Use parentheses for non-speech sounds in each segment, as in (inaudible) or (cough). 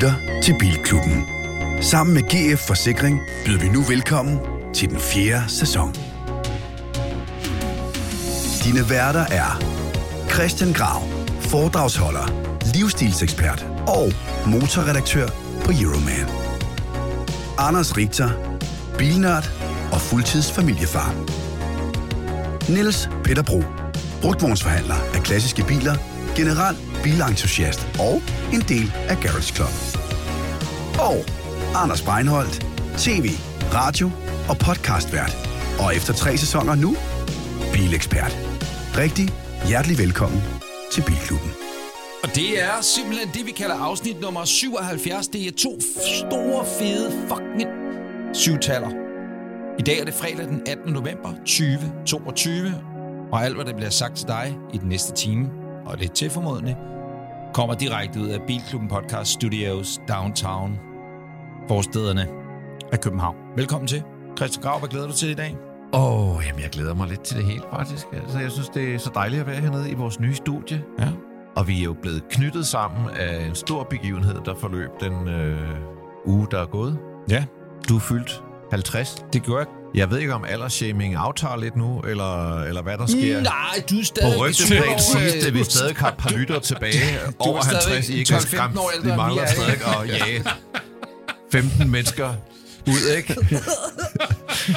lytter til Bilklubben. Sammen med GF Forsikring byder vi nu velkommen til den fjerde sæson. Dine værter er Christian Grav, foredragsholder, livsstilsekspert og motorredaktør på Euroman. Anders Richter, bilnørd og fuldtidsfamiliefar. Niels Peter Bro, brugtvognsforhandler af klassiske biler, general bilentusiast og en del af Garage Club. Og Anders Breinholt, tv, radio og podcastvært. Og efter tre sæsoner nu, bilekspert. Rigtig hjertelig velkommen til Bilklubben. Og det er simpelthen det, vi kalder afsnit nummer 77. Det er to store, fede fucking syvtaller. I dag er det fredag den 18. november 2022, og alt, hvad der bliver sagt til dig i den næste time, og det er tilformodende, kommer direkte ud af Bilklubben Podcast Studios Downtown, forstederne af København. Velkommen til. Christian Grav, hvad glæder du til i dag? Åh, oh, jamen jeg glæder mig lidt til det hele, faktisk. Altså, jeg synes, det er så dejligt at være hernede i vores nye studie. Ja. Og vi er jo blevet knyttet sammen af en stor begivenhed, der forløb den øh, uge, der er gået. Ja, Du er fyldt 50. det gør jeg. Jeg ved ikke, om aldersshaming aftager lidt nu, eller, eller hvad der sker. Nej, du er stadig... På rygteplan siges det, at vi stadig har et par lytter tilbage over stadig 50. I ikke har 12-15 skræmt. år ældre, Vi mangler er, stadig at jage (laughs) 15 mennesker ud, ikke? (laughs)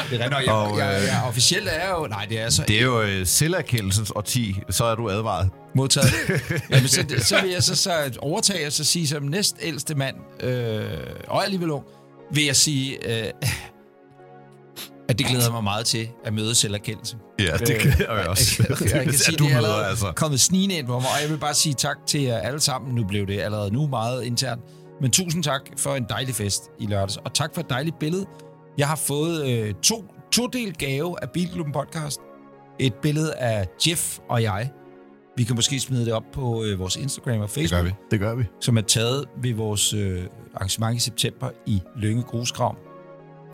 Det er rigtigt, Og, og, jeg, jeg, øh, jeg, officielt er jo... Nej, det er så Det er jo øh, selverkendelsens årti, så er du advaret. modtaget. (laughs) Jamen, så, så vil jeg så, så overtage og så sige som næst ældste mand, øh, og alligevel ung, vil jeg sige, øh, at det glæder jeg mig meget til at møde selverkendelse. Ja, det kan jeg også. Jeg, (laughs) jeg kan sige, at du det er møder, allerede altså. kommet snigende ind på mig, og jeg vil bare sige tak til jer alle sammen. Nu blev det allerede nu meget internt. Men tusind tak for en dejlig fest i lørdags, og tak for et dejligt billede. Jeg har fået øh, to, to del gave af Bilklubben Podcast. Et billede af Jeff og jeg. Vi kan måske smide det op på øh, vores Instagram og Facebook, Det gør vi. som er taget ved vores øh, arrangement i september i Lønge Grusgrav.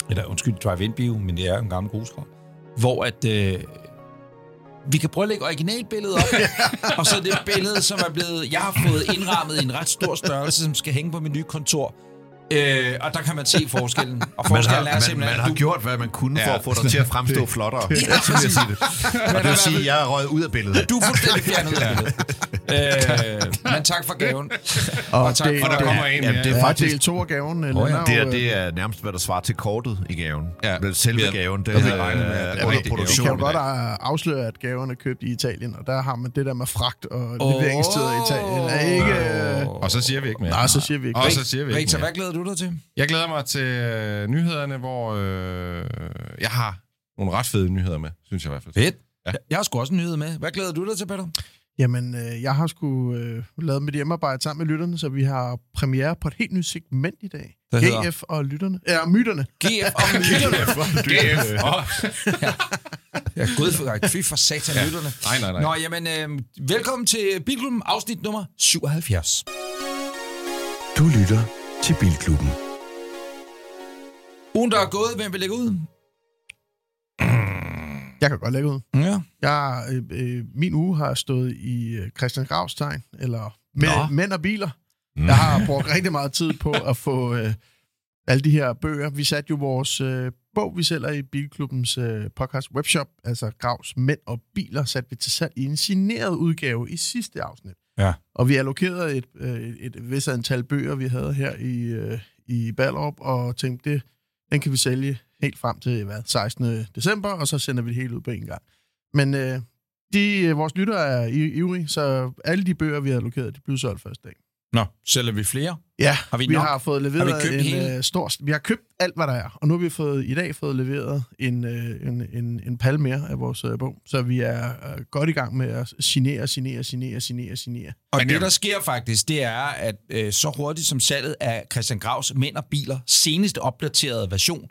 Eller undskyld, Drive-In Bio, men det er en gammel grusgrav. Hvor at... Øh, vi kan prøve at lægge originalbilledet op, (laughs) og så det billede, som er blevet... Jeg har fået indrammet i en ret stor størrelse, som skal hænge på mit nye kontor. Øh, og der kan man se forskellen. Og Man forskellen har, er man, simpelthen... man at har du- gjort, hvad man kunne for Ja. at få dig til at fremstå flottere. (laughs) Ja, Ja, vil jeg sige det. Og det vil sige, at jeg er røget ud af billedet. Du er fuldstændig fjernet ud af billedet. Øh, men tak for gaven. Og, Og tak det, for, det, der kommer en Jamen, det er faktisk... del to af gaven. Åh, den ja. er Det, er, det er nærmest, hvad der svarer til kortet i gaven. Ja. Men selve Ja. gaven, det Jeg er, regnet med, er under produktion. Vi kan godt øh, afsløre, at gaven er købt i Italien, og der har man det der med fragt og leveringstider i Italien. Er ikke... Og så siger vi ikke mere. nej, så siger vi ikke. Og så siger vi ikke Rita, mere. hvad glæder du dig til? Jeg glæder mig til øh, nyhederne, hvor øh, jeg har nogle ret fede nyheder med, synes jeg i hvert fald. Fedt. Ja. Jeg har sgu også en nyhed med. Hvad glæder du dig til, Peter? Jamen, øh, jeg har sgu øh, lavet mit hjemmearbejde sammen med lytterne, så vi har premiere på et helt nyt segment i dag. Hedder? GF og lytterne. Ja, myterne. GF og myterne. GF. Oh. (laughs) (laughs) Ja, gud for, fy for satan ja. lytterne. Nej, nej, nej. Nå, jamen, øh, velkommen til Bilklubben, afsnit nummer 77. Du lytter til Bilklubben. Ugen, der er gået, hvem vil lægge ud? Jeg kan godt lægge ud. Ja. Jeg, øh, øh, min uge har stået i øh, Christian Gravs tegn, eller med, Nå. mænd og biler. Jeg har brugt rigtig meget tid på at få øh, alle de her bøger. Vi satte jo vores øh, bog, vi sælger i Bilklubbens øh, podcast webshop, altså Gravs Mænd og Biler, satte vi til salg i en signeret udgave i sidste afsnit. Ja. Og vi allokerede et, øh, et, et vis antal bøger, vi havde her i, øh, i Ballerup, og tænkte, det, den kan vi sælge helt frem til hvad, 16. december, og så sender vi det hele ud på en gang. Men øh, de, øh, vores lyttere er i- ivrige, så alle de bøger, vi har allokeret, de blev solgt første dag. Nå, sælger vi flere? Ja, Har vi vi nok? har fået leveret Har vi en hele? øh, stor... Vi har købt alt, hvad der er, og nu har vi fået, i dag fået leveret en, øh, en, en, en pal mere af vores bog, så vi er godt i gang med at signere, signere, signere, signere, signere. Og det, der sker faktisk, det er, at øh, så hurtigt som salget af Christian Gravs Mænd og Biler seneste opdaterede version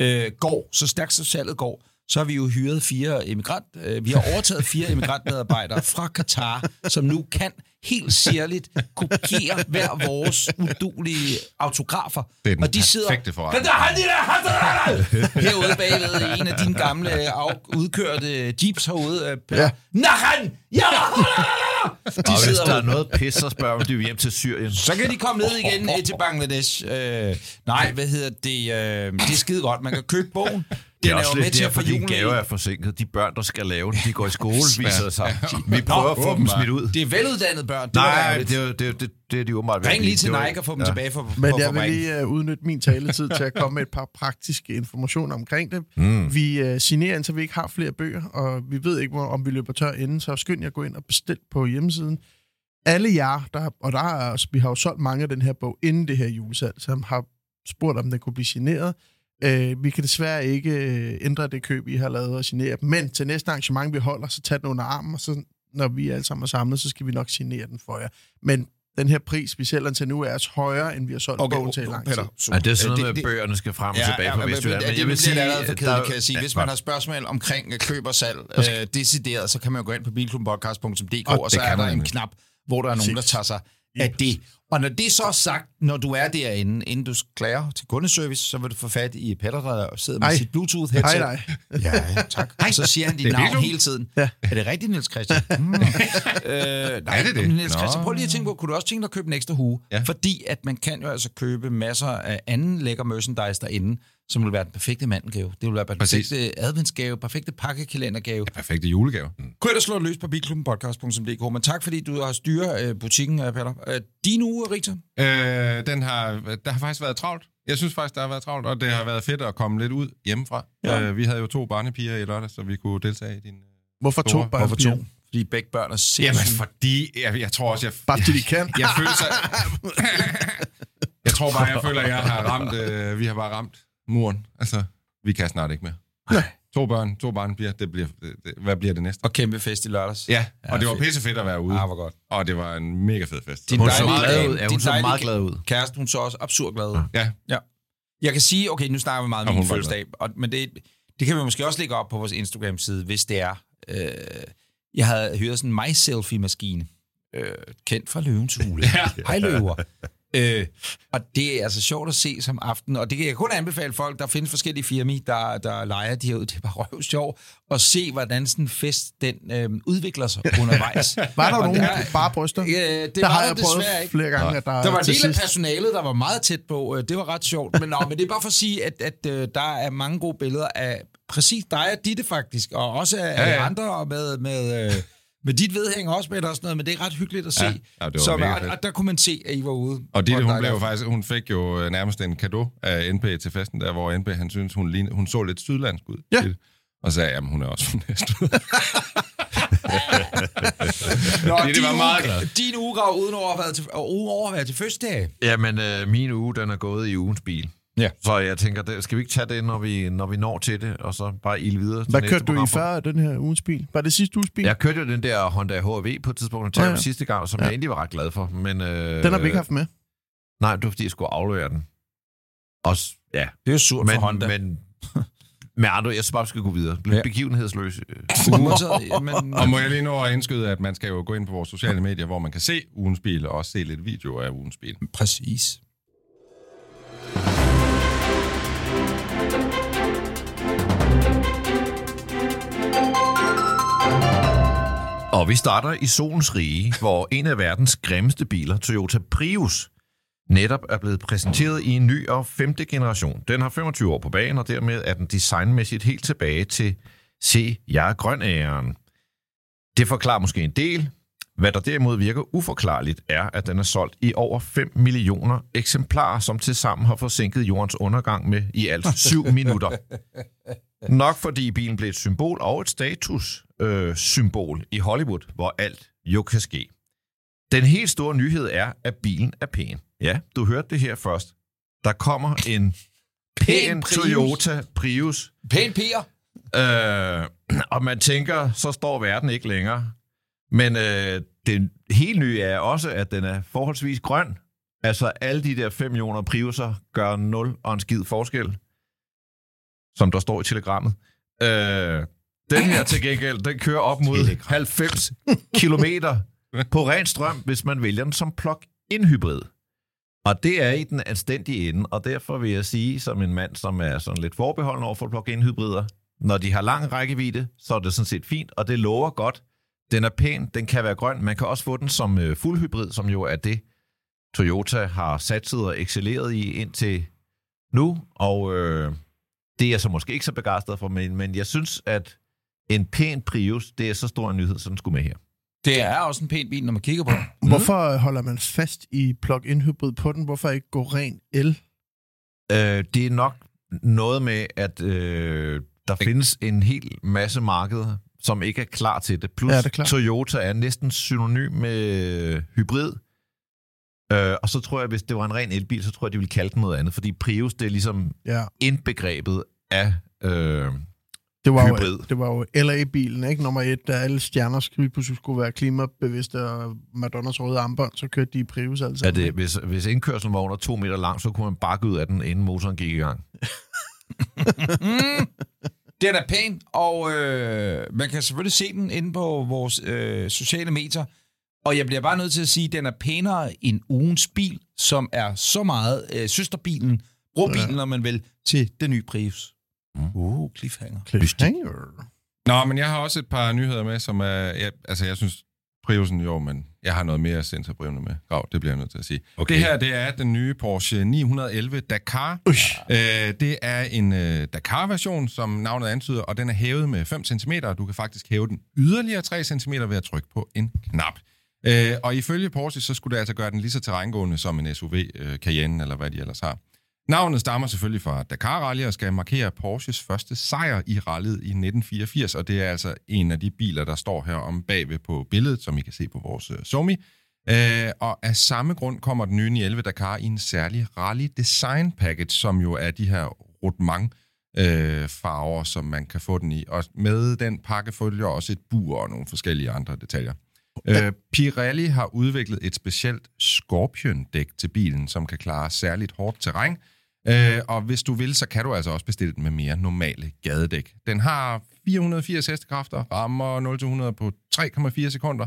øh, går, så stærkt som salget går, så har vi jo hyret fire emigrant, øh, vi har overtaget fire (laughs) emigrantmedarbejdere fra Katar, som nu kan helt sirligt kopiere hver vores udulige autografer. Det er den og de sidder perfekte forretning. herude bagved en af dine gamle af, udkørte jeeps herude. Øh, Ja. Nahan! Ja! De Og hvis der er noget pis, så spørger man, de vil hjem til Syrien. Så kan de komme ned igen øh, til Bangladesh. Øh, nej, hvad hedder det? Øh, det er skide godt. Man kan købe bogen. Det er også jo lidt til at derfor, få din julen gave i. er forsinket. De børn, der skal lave den, de går i skole, (laughs) viser det sig. Vi prøver at få dem smidt ud. Det er veluddannede børn. Det Nej, det er, det, er, jo- det, det er de åbenbart Ring lige til Det Nike og få dem tilbage på, Men jeg vil lige uh, udnytte min taletid til at komme med et par praktiske informationer omkring det. Mm. Vi uh, signerer indtil vi ikke har flere bøger, og vi ved ikke, hvor, om vi løber tør inden, så skynd jer at gå ind og bestil på hjemmesiden. Alle jer, der, og der er, vi har jo solgt mange af den her bog inden det her julesalg, som har spurgt, om den kunne blive signeret. Uh, vi kan desværre ikke uh, ændre det køb, I har lavet og signere. Men til næste arrangement, vi holder, så tag den under armen, og så når vi alle sammen er samlet, så skal vi nok signere den for jer. Men den her pris, vi sælger den til nu, er altså højere, end vi har solgt okay, bogen til i lang tid. Ja, det er sådan noget med, at bøgerne skal frem og tilbage fra men- Vestjylland. men Men det jeg vil sige, allerede for kedeligt, kan jeg sige. Hvis man har spørgsmål omkring øh, køb og salg øh, decideret, så kan man jo gå ind på bilklubbenpodcast.dk, Og og så er der en knap, hvor der er nogen, der tager sig af det. Og når det så er sagt, når du er derinde, inden du klager til kundeservice, så vil du få fat i Peter, der sidder med Hej. sit Bluetooth-headset. Hej, dig. Ja, tak. Og så siger han dit navn hele tiden. Ja. Er det rigtigt, Niels Christian? Mm. (laughs) øh, nej, Er det det? Niels. Christian, prøv lige at tænke på, kunne du også tænke dig at købe en ekstra hue? Ja. Fordi at man kan jo altså købe masser af anden lækker merchandise derinde, som vil være den perfekte mandengave. Det vil være den Præcis. perfekte adventsgave, perfekte pakkekalendergave. Perfekte julegave. Mm. Kunne jeg slå løs på bilklubbenpodcast.dk, men tak fordi du har styret øh, butikken, øh, Peter. Øh, din uge, Rita? Øh, den har, der har faktisk været travlt. Jeg synes faktisk, der har været travlt, og det har været fedt at komme lidt ud hjemmefra. Ja. Ja. Øh, vi havde jo to barnepiger i lørdag, så vi kunne deltage i din... Hvorfor to Store. børn? Hvorfor to? Fordi begge børn er sindssygt. Jamen, fordi jeg, jeg tror også, jeg... Bare fordi de kan. Jeg føler sig... (laughs) (laughs) jeg tror bare, jeg føler, jeg har ramt... Øh, vi har bare ramt muren. Altså, vi kan snart ikke mere. Nej. To børn, to barnepiger, det bliver, det, det, hvad bliver det næste? Og kæmpe fest i lørdags. Ja, og det var fedt. pissefedt at være ude. Ah, hvor godt. Og det var en mega fed fest. Din Hun så dejlige meget glad ud. Ja, hun så meget glad ud. Kæreste, hun så også absurd glad ud. Ja, Ja. Jeg kan sige, okay, nu snakker vi meget om min fødselsdag, og, men det, det kan vi måske også lægge op på vores Instagram-side, hvis det er. Øh, jeg havde hyret sådan en My-selfie-maskine, øh, kendt fra Løvens Hule. (laughs) Hej løver. Øh, og det er altså sjovt at se som aften, og det kan jeg kun anbefale folk, der findes forskellige firmaer, der, der leger de her ud. Det er bare røv sjov at se, hvordan sådan en fest den, øh, udvikler sig (laughs) undervejs. Var der Og nogen der- bare bryster? Ja, det der har jeg prøvet ikke. flere gange, at der, Der var en del af personalet, der var meget tæt på. Øh, Det var ret sjovt. Men, nå, men det er bare for at sige, at, at øh, der er mange gode billeder af præcis dig og Ditte faktisk, og også af, ja, Ja, andre og med, med, øh, med dit vedhæng også med og sådan noget, men det er ret hyggeligt at se. Ja, ja, det var Så, mega og, fedt. og der kunne man se, at I var ude. Og en hun, blev faktisk, hun fik jo øh, nærmest en kado af NP til festen der, hvor NP han synes, hun, lignede, hun så lidt sydlandsk ud. Ja. Og så sagde jamen hun er også (laughs) fra Næstved. (laughs) Nå, Ditte din var uge- meget glad. Din uge uden over at til, uden over at være til fødselsdag. Jamen, øh, min uge, den er gået i ugens bil. Ja. Så jeg tænker, det, skal vi ikke tage det, når vi, når vi når til det, og så bare ilde videre til Hvad kørte du i før den her ugens bil? Var det sidste uges bil? Jeg kørte jo den der Honda HRV på et tidspunkt, Nå, ja. ja. sidste gang, som Ja. jeg egentlig var ret glad for. Men, øh, Den har vi ikke haft med. Nej, det var fordi, jeg skulle aflevere den. Også, ja. Det er jo surt for Men, Honda. men med andre, jeg synes bare, skal gå videre. Bliv Ja. begivenhedsløs. Men, og må jeg lige nå at indskyde, at man skal jo gå ind på vores sociale medier, hvor man kan se ugens bil, og også se lidt videoer af ugens bil. Præcis. Og vi starter i solens rige, hvor en af verdens grimmeste biler, Toyota Prius, netop er blevet præsenteret i en ny og femte generation. Den har 25 år på banen, og dermed er den designmæssigt helt tilbage til Se, jeg er grøn æren. Det forklarer måske en del. Hvad der derimod virker uforklarligt, er, at den er solgt i over 5 millioner eksemplarer, som tilsammen har forsinket jordens undergang med i alt 7 minutter. (laughs) Nok fordi bilen blev et symbol og et statussymbol øh, symbol i Hollywood, hvor alt jo kan ske. Den helt store nyhed er, at bilen er pæn. Ja, du hørte det her først. Der kommer en pæn Prius. Toyota Prius, Pæn Per. øh, og man tænker, så står verden ikke længere. Men øh, det helt nye er også, at den er forholdsvis grøn. Altså alle de der 5 millioner Priuser gør 0 og en skid forskel, som der står i telegrammet. Øh, den her til gengæld, den kører op mod 90 kilometer på ren strøm, hvis man vælger den som plug-in hybrid. Og det er i den anstændige ende, og derfor vil jeg sige, som en mand, som er sådan lidt forbeholden over for plug-in hybrider, når de har lang rækkevidde, så er det sådan set fint, og det lover godt. den er pæn, den kan være grøn. Man kan også få den som øh, fuldhybrid, som jo er det, Toyota har satset og excelleret i indtil nu. Og øh, det er jeg så måske ikke så begejstret for, men, men jeg synes, at en pæn Prius, det er så stor en nyhed, som den skulle med her. Det er også en pæn bil, når man kigger på den. Hvorfor holder man fast i plug-in hybrid på den? Hvorfor ikke gå ren el? Øh, det er nok noget med, at øh, der findes en hel masse markeder, som ikke er klar til det. Plus Ja, det er. Toyota er næsten synonym med øh, hybrid. Øh, og så tror jeg, hvis det var en ren elbil, så tror jeg, de ville kalde den noget andet. Fordi Prius, det er ligesom Ja, indbegrebet af... Øh, det var, Hybrid. jo, det var jo LA-bilen, ikke? Nummer et, da alle stjerner skulle pludselig skulle være klimabevidste og Madonnas røde armbånd, så kørte de i Prius altså. at det, hvis, hvis indkørselen var under to meter lang, så kunne man bakke ud af den, inden motoren gik i gang. (laughs) Mm. Den er pæn, og øh, man kan selvfølgelig se den inde på vores øh, sociale medier. Og jeg bliver bare nødt til at sige, at den er pænere end ugens bil, som er så meget øh, søsterbilen, brobilen, når man vil, til den nye Prius. Uh, cliffhanger. Cliffhanger. Nå, men jeg har også et par nyheder med, som er... Jeg, altså, jeg synes, Priusen jo, men jeg har noget mere sensorbringende med. Grav, det bliver jeg nødt til at sige. Okay. Det her, det er den nye Porsche 911 Dakar. Øh, det er en øh, Dakar-version, som navnet antyder, og den er hævet med 5 cm, og du kan faktisk hæve den yderligere 3 cm ved at trykke på en knap. Øh, og ifølge Porsche, så skulle det altså gøre den lige så terrængående som en SUV, øh, Cayenne, eller hvad de ellers har. Navnet stammer selvfølgelig fra Dakar Rally og skal markere Porsches første sejr i rallyet i 1984, og det er altså en af de biler, der står her om bagved på billedet, som I kan se på vores øh, Somi. Øh, og af samme grund kommer den nye 911 Dakar i en særlig rally design package, som jo er de her rotmang øh, farver, som man kan få den i. Og med den pakke følger også et bur og nogle forskellige andre detaljer. Øh, Pirelli har udviklet et specielt Scorpion-dæk til bilen, som kan klare særligt hårdt terræn. Øh, og hvis du vil, så kan du altså også bestille den med mere normale gadedæk. Den har 480 hestekræfter, rammer 0-100 på 3,4 sekunder,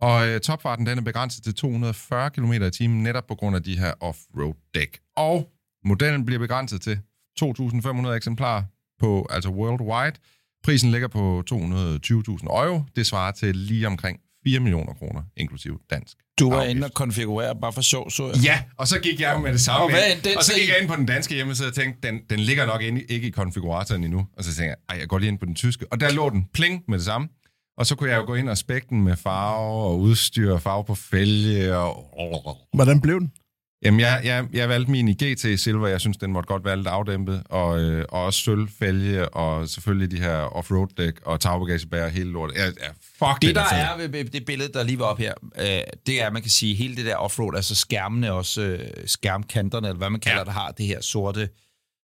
og øh, topfarten den er begrænset til 240 km i timen, netop på grund af de her off-road-dæk. Og modellen bliver begrænset til 2.500 eksemplarer på, altså worldwide. Prisen ligger på 220.000 euro. Det svarer til lige omkring 4 millioner kroner, inklusiv dansk. Du var afgift. inde og konfigurere bare for sjov, så jeg. Ja, og så gik jeg jo med det samme. Og hvad ind. den og så gik jeg ind på den danske hjemmeside og tænkte, den, den ligger nok inde, ikke i konfiguratoren endnu. Og så tænkte jeg, ej, jeg går lige ind på den tyske. Og der lå den pling med det samme. Og så kunne jeg jo gå ind og spække den med farve og udstyr, farve på fælge og... Hvordan blev den? Jamen, jeg, jeg, jeg valgte min i GT Silver. Jeg synes, den måtte godt være lidt afdæmpet. Og, øh, og også sølv, fælge og selvfølgelig de her offroad-dæk og tagbagagebærer hele lortet. Ja, ja, fuck, Det, der er ved det billede, der lige var op her, øh, det er, at man kan sige, hele det der offroad, altså skærmene også, øh, skærmkanterne, eller hvad man kalder ja. det, har det her sorte,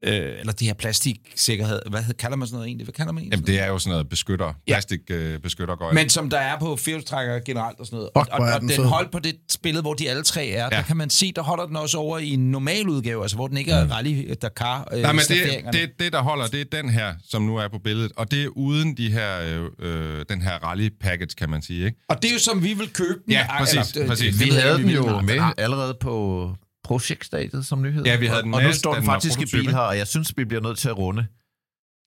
øh, eller det her plastiksikkerhed. Hvad kalder man sådan noget egentlig? Hvad kalder man egentlig? Jamen, det er jo sådan noget beskytter, Ja. plastik øh, beskytter går Men som der er på firehjulstrækker generelt og sådan noget. Fuck, og, og, og den den holdt på det billede, hvor de alle tre er, ja. Ja. der kan man se, der holder den også over i en normal udgave, altså hvor den ikke er rally Dakar øh, Nej, men det, det, det, der holder, det er den her, som nu er på billedet. Og det er uden de her, øh, øh, den her rally-package, kan man sige. Ikke? Og det er jo som vi vil købe den. Ja, præcis, øh, præcis. Vi havde den jo med allerede på projektstadiet som nyhed. Ja, vi havde den Og nu næste, står den faktisk i bil her, og jeg synes, vi bliver nødt til at runde,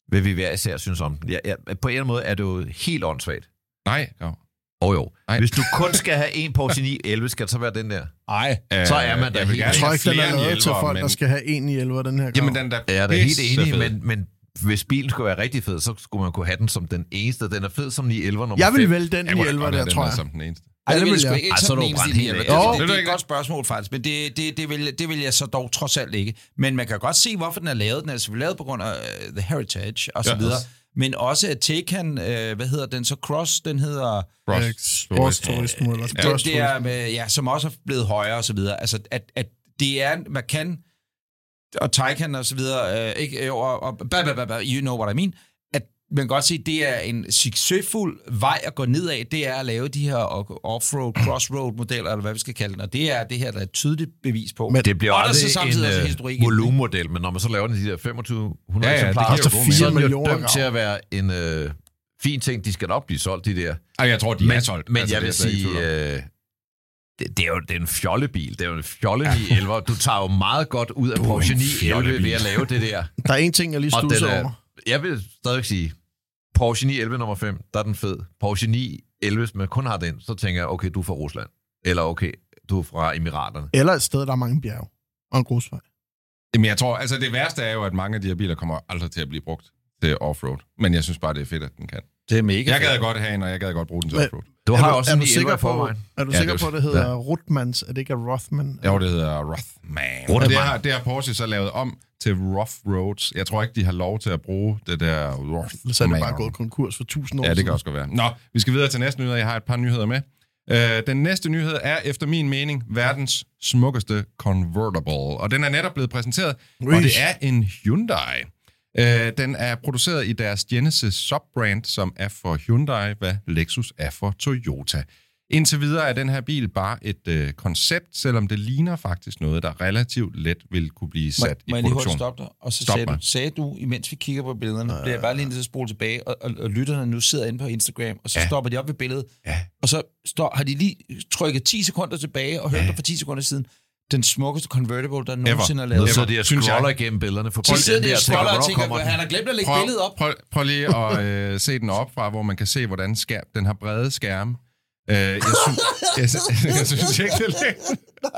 hvad vi hver især synes om den. Ja, ja, på en eller anden måde er det jo helt åndssvagt. Nej, jo. Og jo, Nej. hvis du kun skal have en Porsche 911, skal det så være den der? Ej, Så er man da helt- Jeg tror ikke, den er lavet til folk, men, der skal have en i 11 den her gang. Jamen, den der Jeg er da helt enig, men, men hvis bilen skulle være rigtig fed, så skulle man kunne have den som den eneste. Den er fed som 911 nummer Jeg vil vælge den Jeg i kunne da 11 godt der, have den tror jeg. som den eneste. Ej, det det vil jeg ikke Ej, så er du brændt helt af. Det, det, det, du er et godt spørgsmål faktisk, men det, det, det, vil, det vil jeg så dog trods alt ikke. Men man kan godt se, hvorfor den er lavet. Den er selvfølgelig lavet på grund af uh, The Heritage og så Ja. videre. Men også at Taycan, uh, hvad hedder den så? Cross, den hedder... Cross. Øh, Sportsturisme eller Ja, det, det er, med, ja, som også er blevet højere og så videre. Altså, at, at det er, man kan, og Taycan og så videre, øh, ikke, øh, og, og blah, you know what I mean, man kan godt se, at det er en succesfuld vej at gå ned af, det er at lave de her off-road, crossroad modeller, eller hvad vi skal kalde den, og det er det her, der er et tydeligt bevis på. Men det bliver Og er så aldrig samtidig også en den, ikke? volumenmodel, men når man så laver den de der 2500 Ja, ja, det eksemplarer, så er mening. den jo millioner dømt til at være en uh, fin ting. De skal nok blive solgt, de der. Ej, jeg tror, de men, er solgt. Men Altså, jeg det er vil sige, øh, det, det, er jo det er en fjollebil. Det er jo en fjolle 911. Du tager jo meget godt ud af Porsche en 911 ved at lave det der. (laughs) Der er en ting, jeg lige stusser er, over. jeg vil stadig sige, Porsche 911 nummer 5, der er den fed. Porsche Elvis, men kun har den, så tænker jeg, okay, du er fra Rusland. Eller okay, du er fra Emiraterne. Eller et sted, der er mange bjerge og en grusvej. Jamen, jeg tror, altså det værste er jo, at mange af de her biler kommer aldrig til at blive brugt til offroad. Men jeg synes bare, det er fedt, at den kan. Det er mega Jeg gad godt have en, og jeg gad godt bruge den til Men- offroad. Du er har du, også er en du i sikker på, er du Ja, sikker det på, er- at det hedder ja. Rothmans? Er det ikke Rothman? Jo, det hedder Rothman. Rothman. Og det har, det har Porsche så lavet om til Rough Roads. Jeg tror ikke, de har lov til at bruge det der Rothman. Så er det bare gået konkurs for tusind år Ja, det kan også godt være. Nå, vi skal videre til næste nyhed. Jeg har et par nyheder med. Øh, den næste nyhed er efter min mening verdens smukkeste convertible. Og den er netop blevet præsenteret, Ui. og det er en Hyundai. Øh, den er produceret i deres Genesis subbrand, som er for Hyundai, hvad Lexus er for Toyota. Indtil videre er den her bil bare et øh, koncept, selvom det ligner faktisk noget, der relativt let vil kunne blive Må, sat må i jeg lige produktion. stoppe dig? Og så Stop sagde du, mig. sagde du, imens vi kigger på billederne, bliver jeg bare lige nødt til at spole tilbage, og, og, og lytterne nu sidder inde på Instagram, og så ja. stopper de op ved billedet, Ja. og så står, har de lige trykket 10 sekunder tilbage og hørt Ja. dig for 10 sekunder siden, den smukkeste convertible, der nogensinde er lavet. sidder de og Synes jeg. scroller igennem billederne. For Så sidder de der og tænker, scroller og tænker, den? han har glemt at lægge Prøv, billedet op. prøv, prøv lige at øh, se den op fra, hvor man kan se, hvordan skærm, den har brede skærme. Øh, jeg, synes, (laughs) jeg, (laughs) jeg synes ikke, det er.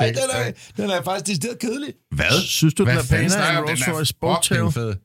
Nej, den er, den er faktisk decideret kedelig. Hvad? Synes du, den Hvad er fanden pænere end? Den Rolls er Royce Sporttail?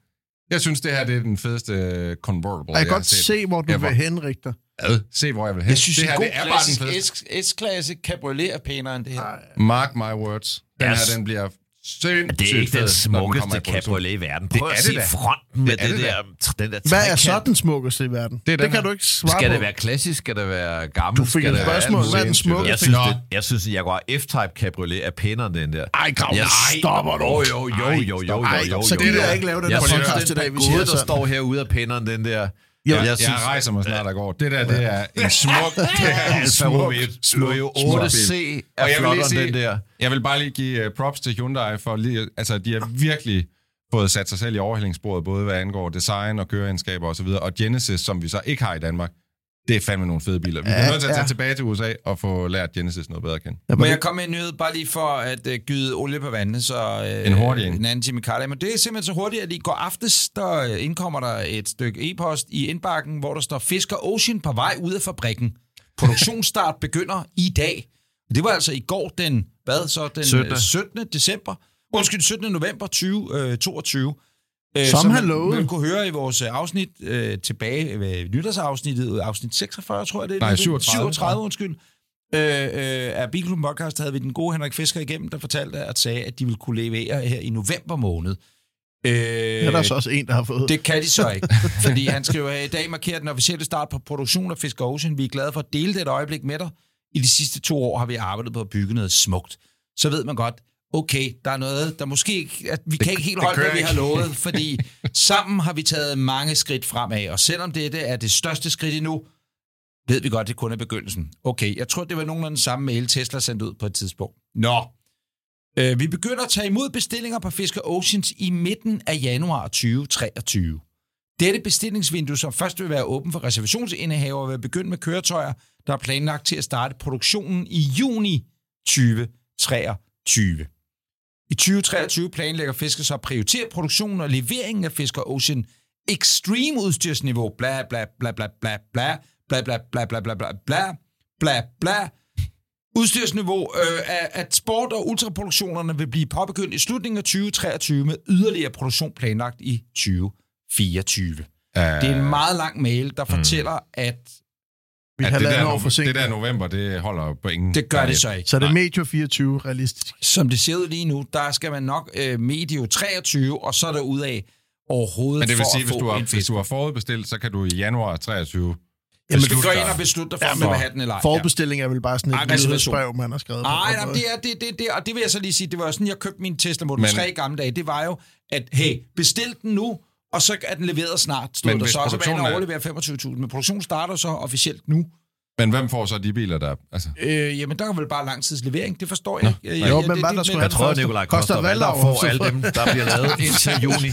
Jeg synes, det her det er den fedeste øh, convertible, Jeg kan har godt se, hvor du Jeg vil var- henrette dig. Ad, se, hvor jeg vil hen. Jeg synes, det en her god det er bare den klassisk fedeste. S- S-klasse cabriolet er pænere end det her. Mark my words. Den Yes. her, den bliver sindssygt Det er ikke fed, den smukkeste cabriolet i verden. Det Prøv er at det se da. fronten med Det er det, det der, den der Hvad er trekant. så den smukkeste i verden? Det er Det, den kan her. du ikke svare Skal på. det være klassisk? Skal det være gammel? Du fik Skal et det være spørgsmål. Hvad er den smukkeste? Jeg synes, det, jeg synes, en Jaguar F-Type cabriolet er pænere end den der. Ej, Grav, Jeg stopper du. Jo, jo, jo, jo, jo, jo, jo. så jo, gider jo. jeg ikke lave den jeg podcast i den dag, vi gode, siger der så. står herude, er pænere end den der. Ja, jeg Jeg synes, rejser mig snart og går. Det der, det er en smuk, (laughs) det er en smuk, smuk, smuk 8C bil. er jeg flottere end den der. Jeg vil bare lige give uh, props til Hyundai for lige, altså de har virkelig fået sat sig selv i overhældingsbordet, både hvad angår design og køreegenskaber osv. Og Genesis, som vi så ikke har i Danmark, det er fandme nogle fede biler. Vi bliver Ja, nødt til at tage ja. tilbage til USA og få lært Genesis noget bedre at kende. Må jeg komme med en nyhed, bare lige for at uh, gyde olie på vandet, så uh, En hurtig en. en anden Jimmy Carter. Men det er simpelthen så hurtigt, at i går aftes, der øh, indkommer der et stykke e-post i indbakken, hvor der står Fisker Ocean på vej ud af fabrikken. Produktionsstart begynder i dag. Det var altså i går den, hvad så, den 17.. 17. 17. december, undskyld, 17. november 2022. Øh, Som han man lovede. vil kunne høre i vores øh, afsnit øh, tilbage, øh, nytårsafsnittet, afsnit 46, tror jeg det er. Nej, det er. 37. 37, undskyld. Øh, øh, af Bilklubben Podcast havde vi den gode Henrik Fisker igennem, der fortalte at sagde, at de ville kunne levere her i november måned. Øh, er der så også en, der har fået. det kan de så ikke, (laughs) fordi han skriver, at i dag markerer den officielle start på produktion af Fisker Ocean. Vi er glade for at dele det et øjeblik med dig. I de sidste to år har vi arbejdet på at bygge noget smukt. Så ved man godt, okay, der er noget, der måske ikke, at vi det, kan ikke helt holde, hvad vi har lovet, (laughs) fordi sammen har vi taget mange skridt fremad, og selvom dette er det største skridt endnu, ved vi godt, det kun er begyndelsen. Okay, jeg tror, det var nogenlunde den samme mail, Tesla sendte ud på et tidspunkt. Nå, øh, vi begynder at tage imod bestillinger på Fisker Oceans i midten af januar 2023. Dette bestillingsvindue, som først vil være åben for reservationsindehavere, vil begynde med køretøjer, der er planlagt til at starte produktionen i juni 2023. I 2023 planlægger Fisker så at prioritere produktionen og leveringen af Fisker Ocean Extreme udstyrsniveau, bla bla bla bla bla bla bla bla bla bla bla bla bla bla bla udstyrsniveau øh, af, at sport- og ultraproduktionerne vil blive påbegyndt i slutningen af 2023 med yderligere produktion planlagt i 2024. Uh, Det er en meget lang mail, der fortæller, at Vi har det, der, år no- forsinket. det der november, det holder på ingen... det gør det så ikke. Så er det medio 24 realistisk. Som det ser ud lige nu, der skal man nok øh, medio 23, og så er der ud af overhovedet Men det vil for sige, at hvis du, har, hvis du har forudbestilt, så kan du i januar 23 Jamen, du beslutte går dig. ind og beslutter, Ja, om du vil have den eller ej. Forbestilling er vel bare sådan et reservation. brev, man har skrevet. på. Nej, nej, det er det, det, det, og det vil jeg så lige sige, det var jo sådan, jeg købte min Tesla Model Men- 3 i gamle dage, det var jo, at hey, bestil den nu, og så er den leveret snart, stod Men der så, og så jeg er- overlevere 25.000, men produktionen starter så officielt nu. Men hvem får så de biler, der... Altså, Øh, jamen, der er vel bare langtidslevering, det forstår jeg ikke. Øh, Jo, men det- hvad det- der skulle Jeg tror, Nikolaj Koster Valdau, får alle dem, der bliver lavet (laughs) indtil juni.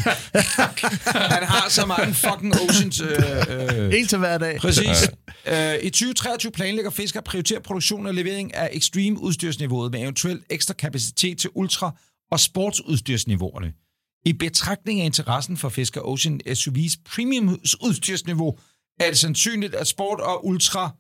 (laughs) Han har så mange fucking Oceans... Øh, øh, En til hver dag. Præcis. Øh, I 2023 planlægger Fisker at prioritere produktion og levering af extreme udstyrsniveauet med eventuelt ekstra kapacitet til ultra- og sportsudstyrsniveauerne. I betragtning af interessen for Fisker Ocean SUV's premium udstyrsniveau, er det sandsynligt, at sport og ultra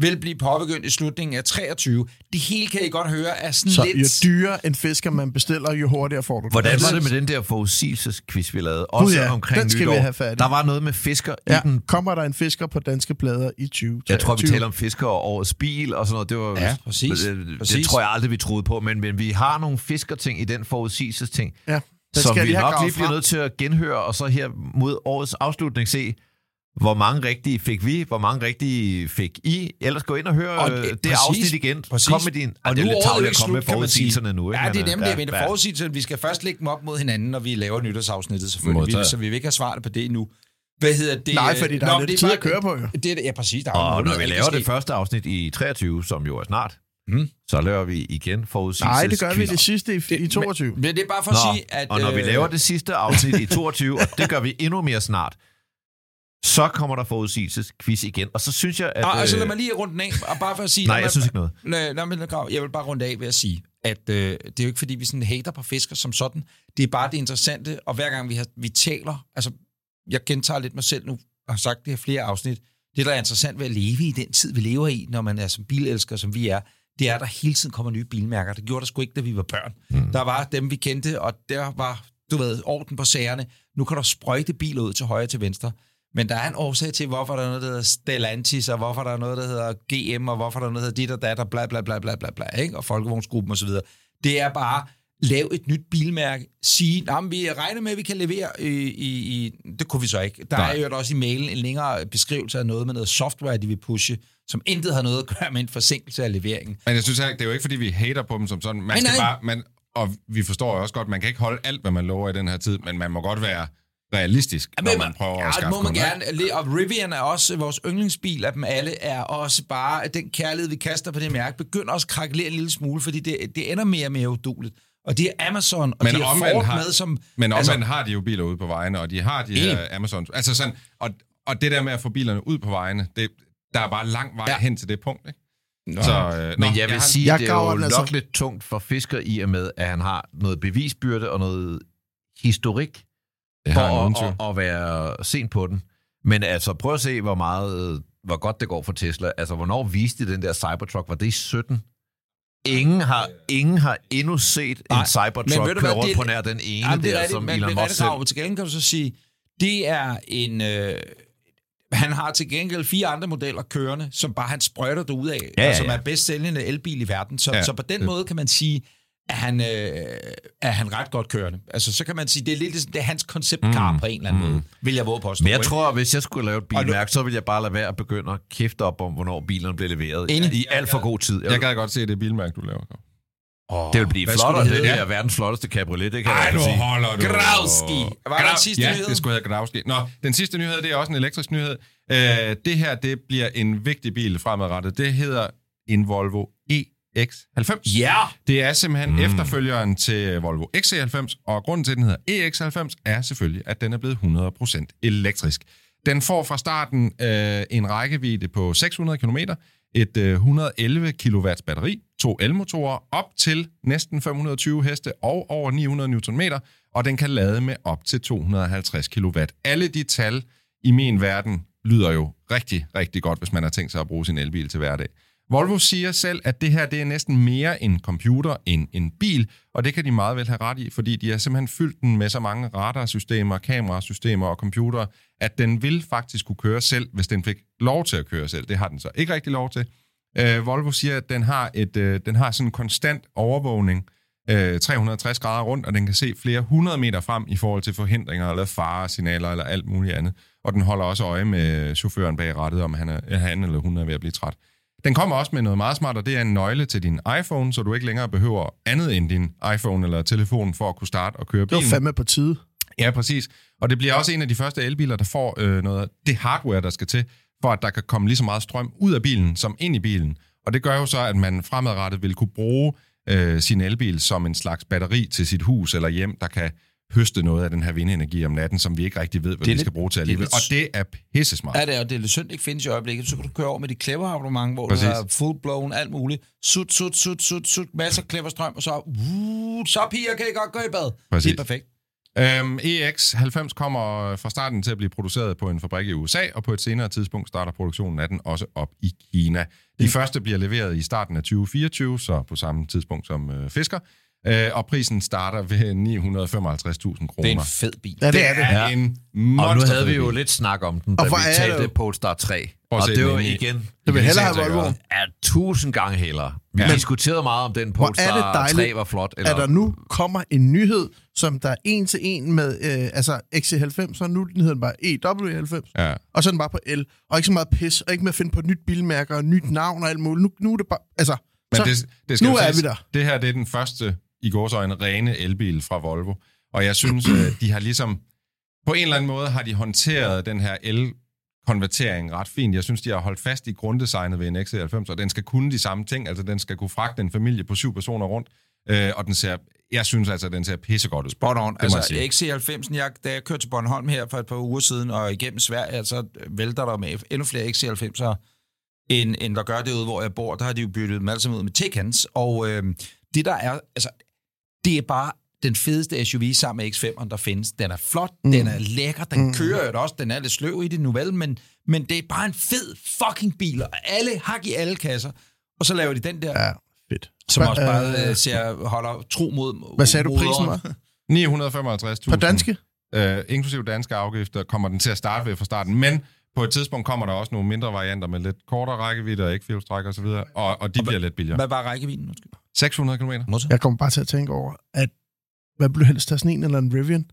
vil blive påbegyndt i slutningen af 23. Det hele kan I godt høre er sådan Så lidt... jo dyrere en fisker man bestiller, jo hurtigere får du. Hvordan var Altså- det med den der forudsigelsesquiz, vi lavede? Også ja, omkring den skal nytår. vi have fat i. Der var noget med fisker Ja, i den. kommer der en fisker på danske plader i 20? Jeg tror, vi taler om fisker og årets bil og sådan noget. Det var, Ja, præcis. Det, Præcis. det tror jeg aldrig, vi troede på. Men, men vi har nogle fiskerting i den forudsigelsesting, Ja, den som skal vi nok lige bliver nødt til at genhøre, og så her mod årets afslutning se, hvor mange rigtige fik vi, hvor mange rigtige fik I. Ellers gå ind og høre Og og det- præcis, afsnit igen. præcis. Kom med din... Og Ej, det er nu lidt året tavligt er at komme med forudsigelserne nu. Ikke? Ja, det er nemlig det, men det ja. forudsigelserne, vi skal først lægge dem op mod hinanden, når vi laver nytårsafsnittet selvfølgelig. Vi, så vi vil ikke have svaret på det endnu. Hvad hedder det? Nej, fordi der er Nå, lidt det tid bare- at køre på, jo. Det, er- ja, præcis. Der er Og når vi laver det første afsnit i 23, som jo er snart, Mm. så laver vi igen forudsigelsesquiz. Nej, det gør vi det sidste i, i 22. Men det er bare for at Nå, sige, at... og når vi øh, laver det sidste afsnit i 22, og det gør vi endnu mere snart, så kommer der forudsigelsesquiz igen. Og så synes jeg, at... Og, altså, lad øh, mig lige runde den af, og bare for at sige... Nej, lad jeg synes ikke noget. Nej, nej, men jeg vil bare runde af ved at sige, at øh, det er jo ikke, fordi vi sådan hater på fisker som sådan. Det er bare det interessante, og hver gang vi, har, vi taler... Altså, jeg gentager lidt mig selv nu, og har sagt det her flere afsnit. Det, der er interessant ved at leve i den tid, vi lever i, når man er som bilelsker, som vi er, det er, at der hele tiden kommer nye bilmærker. Det gjorde der sgu ikke, da vi var børn. Mm. Der var dem, vi kendte, og der var, du ved, orden på sagerne. Nu kan der sprøjte biler ud til højre og til venstre. Men der er en årsag til, hvorfor der er noget, der hedder Stellantis, og hvorfor der er noget, der hedder GM, og hvorfor der er noget, der hedder dit og dat, og bla bla bla bla bla, bla ikke? og Folkevognsgruppen osv. Det er bare, lav et nyt bilmærke, sige, nah, men vi regner med, at vi kan levere i, i, i... Det kunne vi så ikke. Der Nej. er jo også i mailen en længere beskrivelse af noget med noget software, de vil pushe, som intet har noget at gøre med en forsinkelse af leveringen. Men jeg synes ikke, det er jo ikke, fordi vi hater på dem som sådan. Man Nej, skal nej. bare, man, og vi forstår jo også godt, man kan ikke holde alt, hvad man lover i den her tid, men man må godt være realistisk, Ja, når men man prøver ja, at skaffe må man gerne. Le- Og Rivian er også vores yndlingsbil af dem alle, er også bare, den kærlighed, vi kaster på det mærke, begynder også at krakelere en lille smule, fordi det, det ender mere og mere uduligt. Og det er Amazon, og Men de har Ford har- med som... Men omvendt altså, har de jo biler ude på vejene, og de har de her. Amazon. Altså sådan, og, og det der med at få bilerne ud på vejene, det, der er bare lang vej Ja. hen til det punkt, ikke? Så, øh, Men nå, jeg vil har- sige, jeg det er jo den nok altså- lidt tungt for fisker i og med, at han har noget bevisbyrde og noget historik det har for jeg at, at, at være sent på den. Men altså, prøv at se, hvor meget, hvor godt det går for Tesla. Altså, hvornår viste de den der Cybertruck? Var det i 17? Ingen har, ingen har endnu set Nej, en Cybertruck køre rundt det- på nær den ene Jamen, det er der, rigtigt, som men Elon det Musk selv. Til gengæld kan du så sige, det er en... Øh, han har til gengæld fire andre modeller kørende, som bare han sprøjter det af, Ja, og som ja. er bedst sælgende elbil i verden. Så, Ja, så på den det- måde kan man sige, at han, øh, er han ret godt kørende. Altså, så kan man sige, det er lidt ligesom- det er hans konceptkar mm, på en eller anden mm. måde, vil jeg våge på at stå. Men jeg ikke? tror, at hvis jeg skulle lave et bilmærke, så ville jeg bare lade være at begynde at kæfte op om, hvornår bilerne bliver leveret. Enig. I alt for god tid. Jeg kan godt se, at det er bilmærke, du laver. oh, Det vil blive skulle Det, det er verdens flotteste cabriolet, det kan Ej, jeg nu sige. holder du. Grauski. Var der en sidste ja, nyhed? det skulle hedde Grauski. Nå, den sidste nyhed, det er også en elektrisk nyhed. Øh, det her, det bliver en vigtig bil fremadrettet. Det hedder en Volvo EX90. Ja! Det er simpelthen mm. efterfølgeren til Volvo XC90, og grunden til, at den hedder EX90, er selvfølgelig, at den er blevet 100% elektrisk. Den får fra starten øh, en rækkevidde på 600 km, et øh, 111 kW batteri, to elmotorer, op til næsten 520 heste og over 900 Nm, og den kan lade med op til 250 kW. Alle de tal i min verden lyder jo rigtig, rigtig godt, hvis man har tænkt sig at bruge sin elbil til hverdag. Volvo siger selv, at det her det er næsten mere en computer end en bil, og det kan de meget vel have ret i, fordi de har simpelthen fyldt den med så mange radarsystemer, kamerasystemer og computere, at den vil faktisk kunne køre selv, hvis den fik lov til at køre selv. Det har den så ikke rigtig lov til. Øh, Volvo siger, at den har, et, øh, den har sådan en konstant overvågning, øh, 360 grader rundt, og den kan se flere hundrede meter frem i forhold til forhindringer eller faresignaler eller alt muligt andet. Og den holder også øje med chaufføren bag rattet, om han, er, han eller hun er ved at blive træt. Den kommer også med noget meget smart, og det er en nøgle til din iPhone, så du ikke længere behøver andet end din iPhone eller telefon for at kunne starte og køre Det var bilen. fandme på tide. Ja, præcis. Og det bliver også en af de første elbiler, der får øh, noget af det hardware, der skal til, for at der kan komme lige så meget strøm ud af bilen, som ind i bilen. Og det gør jo så, at man fremadrettet vil kunne bruge øh, sin elbil som en slags batteri til sit hus eller hjem, der kan høste noget af den her vindenergi om natten, som vi ikke rigtig ved, hvad Det vi skal lidt- bruge til det alligevel. lidt- Og det er pissesmart. Ja, det er, og det er lidt synd, det ikke findes i øjeblikket. Så kan du køre over med dit clever abonnement, hvor Præcis. du har full-blown, alt muligt. Sut, sut, sut, sut, sut, masser af clever strøm, og så, uh, så piger kan I godt gå i bad. Præcis. Det er perfekt. Øhm, EX90 kommer fra starten til at blive produceret på en fabrik i USA, og på et senere tidspunkt starter produktionen af den også op i Kina. De første bliver leveret i starten af 2024, så på samme tidspunkt som øh, Fisker. Øh, og prisen starter ved 955.000 kroner. Det er en fed bil. Ja, det er det. er en Og nu havde vi jo lidt snak om den, da Og hvor vi er talte det- Polestar 3. Prøv at Og det var igen Jeg vil hellere have Volvo. er tusind gange hellere. Vi Ja. diskuterede meget om den Hvor er det Polestar dejligt, 3 var flot. Eller... At der nu kommer en nyhed, som der er en til en med øh, altså XC90, så nu den hedder den bare EW90, Ja. og så er den bare på El. Og ikke så meget pis, og ikke med at finde på et nyt bilmærke og et nyt navn og alt muligt. Nu, nu er det bare... Altså, Men så, det, det skal nu er vi der. Det her det er den første, i gårsøjne, rene elbil fra Volvo. Og jeg synes, at de har ligesom... På en eller anden måde har de håndteret den her el-konvertering ret fint. Jeg synes, de har holdt fast i grunddesignet ved en XC90, og den skal kunne de samme ting. Altså, den skal kunne fragte en familie på syv personer rundt. Øh, og den ser... Jeg synes altså, at den ser pissegodt ud. Spot on. Det Altså, XC90'en, jeg, da jeg kørte til Bornholm her for et par uger siden, og igennem Sverige, så vælter der med endnu flere XC90'er, end, end der gør det ude, hvor jeg bor. Der har de jo byttet dem alle sammen ud med Taycans. Og øh, det der er, altså, det er bare den fedeste SUV sammen med X5'eren, der findes. Den er flot, mm. den er lækker, den mm. kører jo også, den er lidt sløv i det nu vel, men, men det er bare en fed fucking bil, og alle hak i alle kasser. Og så laver de den der, ja, fedt. som Hva- også bare øh, øh, ser, holder tro mod Hvad sagde du, prisen var? 955.000. På danske? Øh, inklusive danske afgifter kommer den til at starte ved fra starten, men på et tidspunkt kommer der også nogle mindre varianter med lidt kortere rækkevidde og ikke og så videre, og, og de bliver lidt billigere. Hvad var rækkevidden? Undskyld. 600 km. Modtaget. Jeg kommer bare til at tænke over, at hvad blev helst af sådan en eller en Rivian?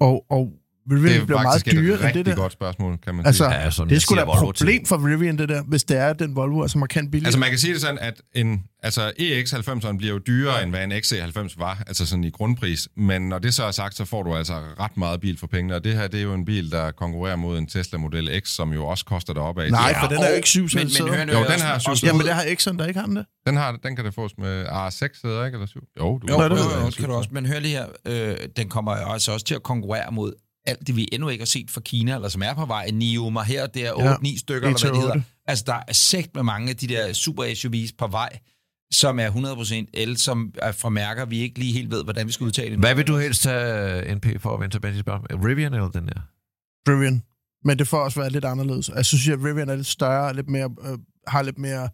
Og, og Rivian Det er bliver meget et dyrere end det der. godt spørgsmål, kan man Altså, sige. Ja, som det er sgu da et problem for Rivian, det der, hvis det er den Volvo, altså markant billigere. Altså man kan sige det sådan, at en, altså EX90'eren bliver jo dyrere, end hvad en XC90 var, altså sådan i grundpris. Men når det så er sagt, så får du altså ret meget bil for pengene. Og det her, det er jo en bil, der konkurrerer mod en Tesla Model X, som jo også koster det op af. Nej, Ja, for den er jo ikke syv men, men, Jo, den har syv sæder. Jamen, det har X'en, der ikke har den det. Den, har, den kan det fås med R6 sæder, ikke? Eller 7? Jo, du Jo, jo, det kan du også. Men hør lige her, øh, den kommer altså også til at konkurrere mod alt det, vi endnu ikke har set fra Kina, eller som er på vej. Nioma her, det er 8-9 stykker, eller hvad det 1-8. hedder. Altså, der er sægt med mange af de der super SUV's på vej, som er 100% el, som er fra mærker, vi ikke lige helt ved, hvordan vi skal udtale det. Hvad vil du helst tage NP for at vende tilbage til spørgsmålet? Rivian eller den der? Rivian. Men det får også være lidt anderledes. Jeg synes, at Rivian er lidt større, lidt mere, øh, har lidt mere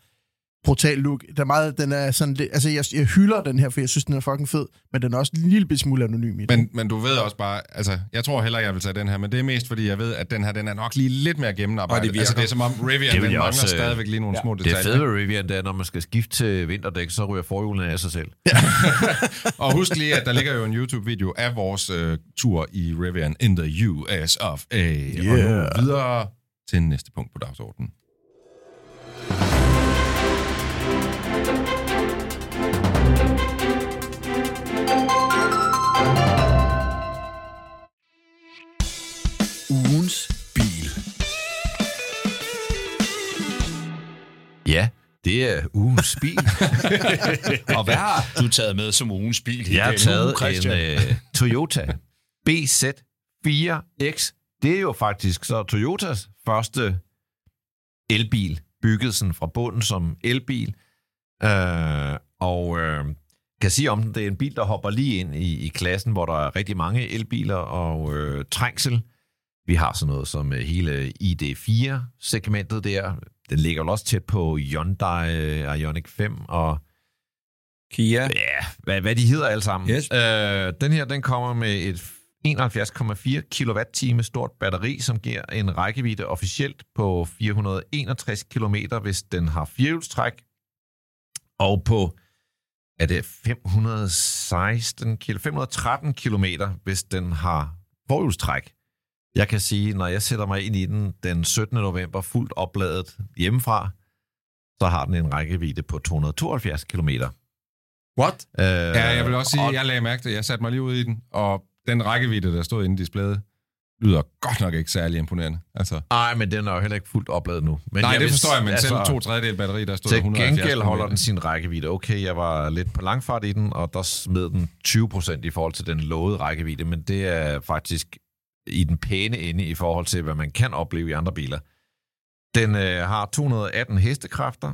brutal look. Der er meget, den er sådan lidt, altså jeg, jeg hylder den her, for jeg synes, den er fucking fed, men den er også en lille smule anonym i det. Men, men du ved også bare, altså, jeg tror heller, jeg vil tage den her, men det er mest, fordi jeg ved, at den her, den er nok lige lidt mere gennemarbejdet. Og det virker. altså, det er som om Rivian, Det den mangler også, øh, stadigvæk lige nogle ja. små Det detaljer. fede ved Rivian, det er, når man skal skifte til vinterdæk, så ryger forhjulene af sig selv. (laughs) Og husk lige, at der ligger jo en YouTube-video af vores øh, tur i Rivian in the US of A. Yeah. Og nu videre til næste punkt på dagsordenen. Ugens bil. Ja, det er ugens bil. (laughs) Og hvad har du taget med som ugens bil? Jeg har taget uge, en uh, Toyota BZ4X. Det er jo faktisk så Toyotas første elbil, bygget sådan fra bunden som elbil. Uh, og uh, kan sige om den, det er en bil, der hopper lige ind i, i klassen, hvor der er rigtig mange elbiler og uh, trængsel. Vi har sådan noget som uh, hele ID4-segmentet der. Den ligger jo også tæt på Hyundai uh, Ioniq 5 og Kia. Ja, hvad, hvad de hedder alle sammen. Yes. Øh, den her, den kommer med et 71,4 kWh stort batteri, som giver en rækkevidde officielt på 461 km, hvis den har firehjulstræk, og på er det 516 km, 513 km, hvis den har forhjulstræk. Jeg kan sige, når jeg sætter mig ind i den den 17. november fuldt opladet hjemmefra, så har den en rækkevidde på 272 km. What? Øh, Ja, jeg vil også sige, og- jeg lagde mærke til, jeg satte mig lige ud i den, og den rækkevidde, der stod inde i displayet, lyder godt nok ikke særlig imponerende. Altså, Nej, men den er jo heller ikke fuldt opladet nu. Men nej, jeg det forstår jeg, men altså, selv to tredjedel batteri, der stod Til 170 gengæld holder den sin rækkevidde. Okay, jeg var lidt på langfart i den, og der smed den 20% i forhold til den lovede rækkevidde, men det er faktisk i den pæne ende i forhold til, hvad man kan opleve i andre biler. Den øh, har 218 hestekræfter.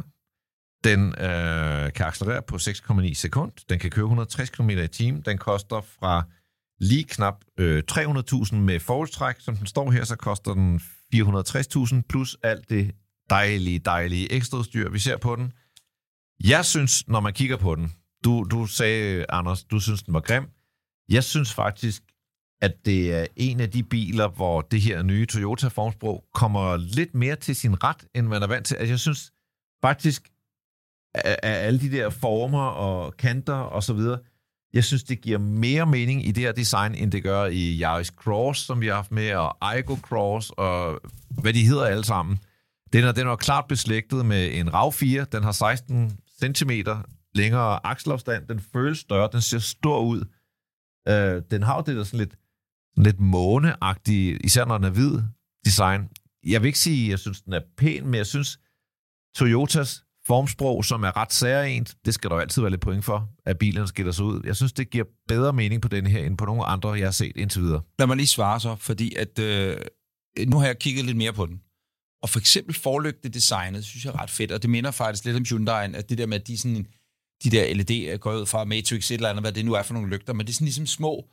Den øh, kan accelerere på 6,9 sekund. Den kan køre 160 km i timen. Den koster fra lige knap øh, 300.000 med forholdstræk. Som den står her, så koster den 460.000 plus alt det dejlige, dejlige ekstraudstyr, vi ser på den. Jeg synes, når man kigger på den, du, du sagde, Anders, du synes, den var grim. Jeg synes faktisk, at det er en af de biler, hvor det her nye Toyota formsprog kommer lidt mere til sin ret, end man er vant til. Altså, jeg synes faktisk, at alle de der former og kanter og så videre, jeg synes, det giver mere mening i det her design, end det gør i Yaris Cross, som vi har haft med, og Aigo Cross, og hvad de hedder alle sammen. Den er, den er klart beslægtet med en RAV4. Den har 16 cm længere akselafstand. Den føles større. Den ser stor ud. Øh, den har jo det der sådan lidt, lidt måneagtige, især når den er hvid, design. Jeg vil ikke sige, at jeg synes, den er pæn, men jeg synes, Toyotas formsprog, som er ret særligt, det skal der jo altid være lidt point for, at bilen skiller sig ud. Jeg synes, det giver bedre mening på den her, end på nogle andre, jeg har set indtil videre. Lad mig lige svare så, fordi at, øh, nu har jeg kigget lidt mere på den. Og for eksempel forlygte designet, synes jeg er ret fedt, og det minder faktisk lidt om Hyundai, at det der med, at de, sådan, de der LED går ud fra Matrix et eller andet, hvad det nu er for nogle lygter, men det er sådan ligesom små,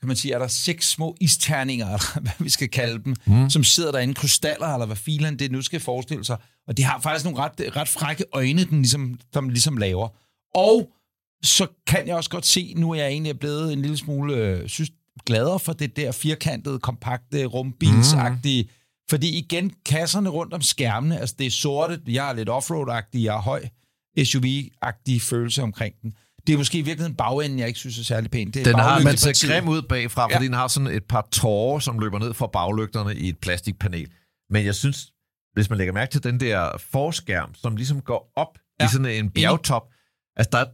kan man sige, er der seks små isterninger, (laughs) eller hvad vi skal kalde dem, mm. som sidder derinde, krystaller, eller hvad filen det nu skal forestille sig. Og de har faktisk nogle ret, ret frække øjne, den ligesom, som ligesom laver. Og så kan jeg også godt se, nu er jeg egentlig blevet en lille smule øh, synes, gladere for det der firkantede, kompakte, rumbilsagtige, mm. fordi igen, kasserne rundt om skærmene, altså det er sorte, jeg er lidt offroad-agtig, jeg er høj, SUV-agtig følelse omkring den. Det er måske i virkeligheden bagenden, jeg ikke synes er særlig pænt. Det er Den har, man ser grim ud bagfra, fordi Ja. den har sådan et par tårer, som løber ned fra baglygterne i et plastikpanel. Men jeg synes, hvis man lægger mærke til den der forskærm, som ligesom går op ja. I sådan en bjergtop, altså der, er-